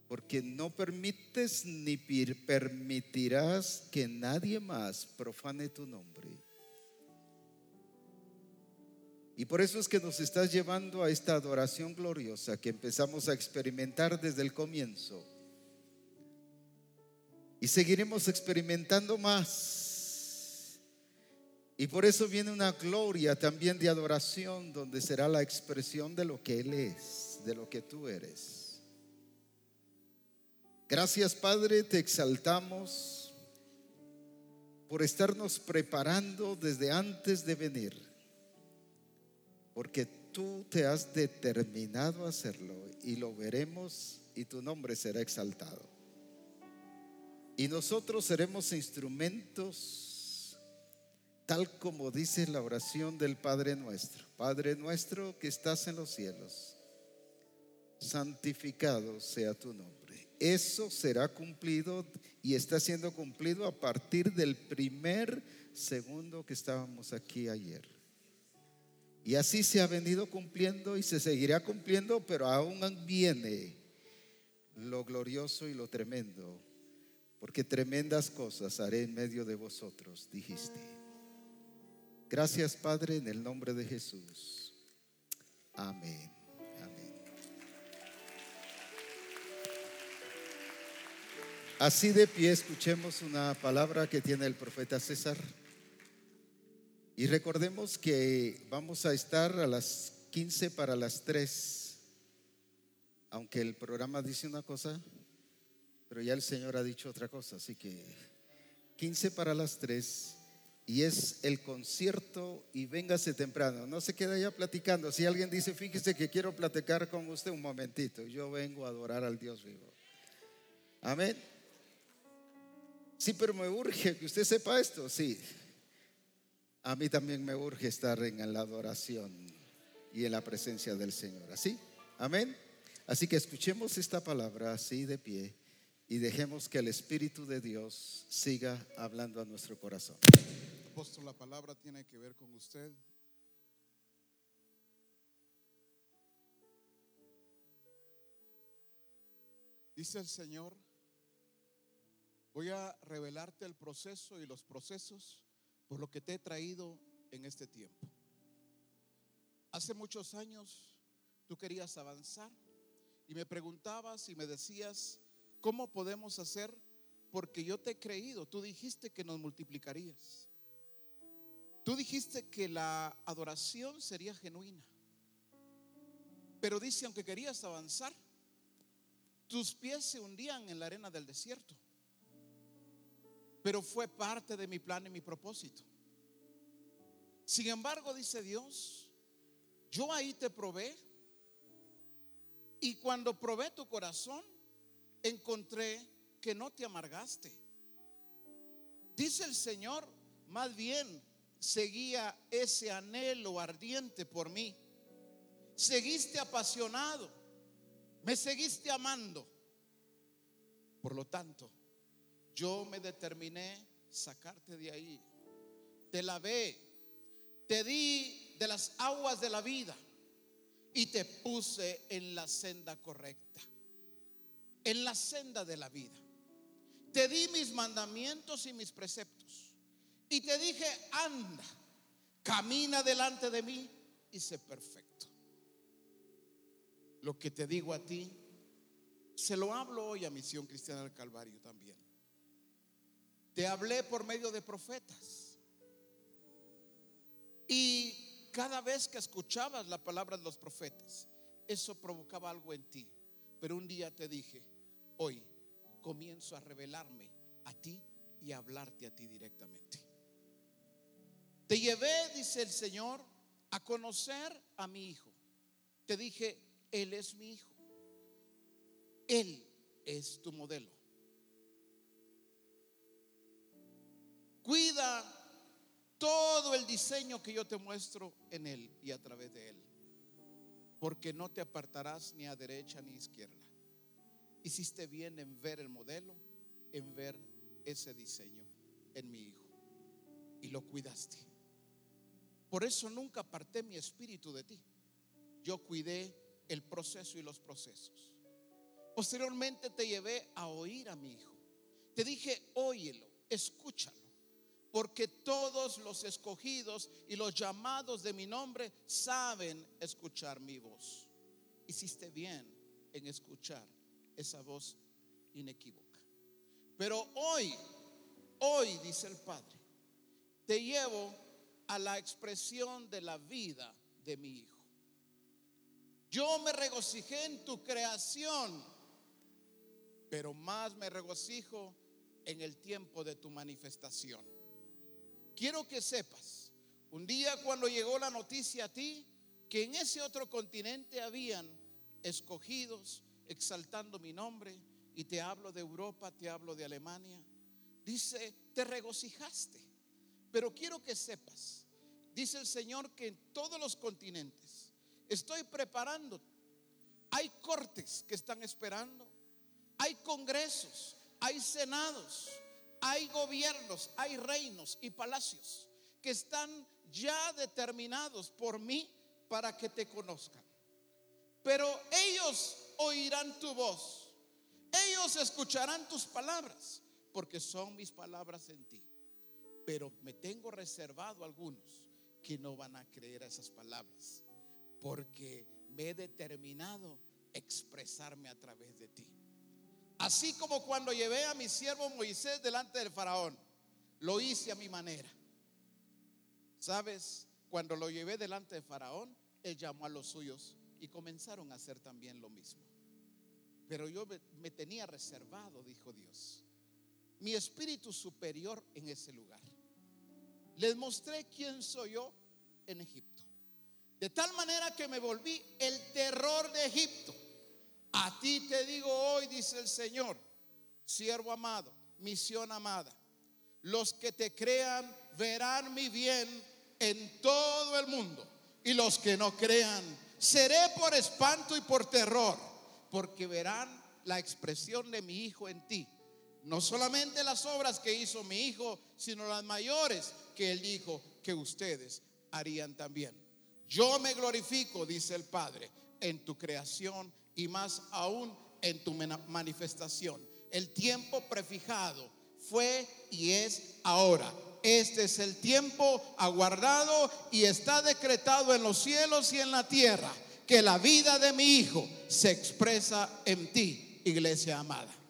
Porque no permites ni permitirás que nadie más profane tu nombre. Y por eso es que nos estás llevando a esta adoración gloriosa que empezamos a experimentar desde el comienzo. Y seguiremos experimentando más. Y por eso viene una gloria también de adoración donde será la expresión de lo que Él es, de lo que tú eres. Gracias Padre, te exaltamos por estarnos preparando desde antes de venir porque tú te has determinado a hacerlo y lo veremos y tu nombre será exaltado. Y nosotros seremos instrumentos tal como dice la oración del Padre nuestro. Padre nuestro que estás en los cielos, santificado sea tu nombre. Eso será cumplido y está siendo cumplido a partir del primer segundo que estábamos aquí ayer. Y así se ha venido cumpliendo y se seguirá cumpliendo, pero aún viene lo glorioso y lo tremendo, porque tremendas cosas haré en medio de vosotros, dijiste. Gracias Padre, en el nombre de Jesús. Amén. Así de pie escuchemos una palabra que tiene el profeta César. Y recordemos que vamos a estar a las 15 para las 3, aunque el programa dice una cosa, pero ya el Señor ha dicho otra cosa, así que 15 para las 3 y es el concierto y véngase temprano. No se queda ya platicando. Si alguien dice, fíjese que quiero platicar con usted un momentito, yo vengo a adorar al Dios vivo. Amén. Sí, pero me urge que usted sepa esto, sí. A mí también me urge estar en la adoración y en la presencia del Señor. ¿Así? Amén. Así que escuchemos esta palabra así de pie y dejemos que el Espíritu de Dios siga hablando a nuestro corazón. Apóstol, la palabra tiene que ver con usted. Dice el Señor, voy a revelarte el proceso y los procesos por lo que te he traído en este tiempo. Hace muchos años tú querías avanzar y me preguntabas y me decías, ¿cómo podemos hacer? Porque yo te he creído, tú dijiste que nos multiplicarías. Tú dijiste que la adoración sería genuina. Pero dice, aunque querías avanzar, tus pies se hundían en la arena del desierto pero fue parte de mi plan y mi propósito. Sin embargo, dice Dios, yo ahí te probé y cuando probé tu corazón, encontré que no te amargaste. Dice el Señor, más bien seguía ese anhelo ardiente por mí. Seguiste apasionado, me seguiste amando. Por lo tanto, yo me determiné sacarte de ahí. Te lavé, te di de las aguas de la vida y te puse en la senda correcta. en la senda de la vida. Te di mis mandamientos y mis preceptos. Y te dije, anda, camina delante de mí y sé perfecto. Lo que te digo a ti, se lo hablo hoy a Misión Cristiana del Calvario también. Te hablé por medio de profetas. Y cada vez que escuchabas la palabra de los profetas, eso provocaba algo en ti. Pero un día te dije, hoy comienzo a revelarme a ti y a hablarte a ti directamente. Te llevé, dice el Señor, a conocer a mi hijo. Te dije, Él es mi hijo. Él es tu modelo. Cuida todo el diseño que yo te muestro en Él y a través de Él. Porque no te apartarás ni a derecha ni a izquierda. Hiciste bien en ver el modelo, en ver ese diseño en mi hijo. Y lo cuidaste. Por eso nunca aparté mi espíritu de ti. Yo cuidé el proceso y los procesos. Posteriormente te llevé a oír a mi hijo. Te dije, óyelo, escúchalo. Porque todos los escogidos y los llamados de mi nombre saben escuchar mi voz. Hiciste bien en escuchar esa voz inequívoca. Pero hoy, hoy, dice el Padre, te llevo a la expresión de la vida de mi hijo. Yo me regocijé en tu creación, pero más me regocijo en el tiempo de tu manifestación. Quiero que sepas, un día cuando llegó la noticia a ti, que en ese otro continente habían escogidos exaltando mi nombre, y te hablo de Europa, te hablo de Alemania, dice, te regocijaste. Pero quiero que sepas, dice el Señor, que en todos los continentes estoy preparando. Hay cortes que están esperando, hay congresos, hay senados, hay gobiernos, hay reinos y palacios que están ya determinados por mí para que te conozcan. Pero ellos oirán tu voz. Ellos escucharán tus palabras, porque son mis palabras en ti. Pero me tengo reservado algunos que no van a creer a esas palabras, porque me he determinado expresarme a través de ti. Así como cuando llevé a mi siervo Moisés delante del faraón, lo hice a mi manera. ¿Sabes? Cuando lo llevé delante del faraón, él llamó a los suyos y comenzaron a hacer también lo mismo. Pero yo me, tenía reservado, dijo Dios, mi espíritu superior en ese lugar. Les mostré quién soy yo en Egipto. De tal manera que me volví el terror de Egipto. A ti te digo hoy, dice el Señor, siervo amado, misión amada. Los que te crean verán mi bien en todo el mundo. Y los que no crean, seré por espanto y por terror, porque verán la expresión de mi Hijo en ti. No solamente las obras que hizo mi Hijo, sino las mayores que Él dijo que ustedes harían también. Yo me glorifico, dice el Padre, en tu creación y más aún en tu manifestación. El tiempo prefijado fue y es ahora. Este es el tiempo aguardado y está decretado en los cielos y en la tierra que la vida de mi Hijo se expresa en ti, iglesia amada.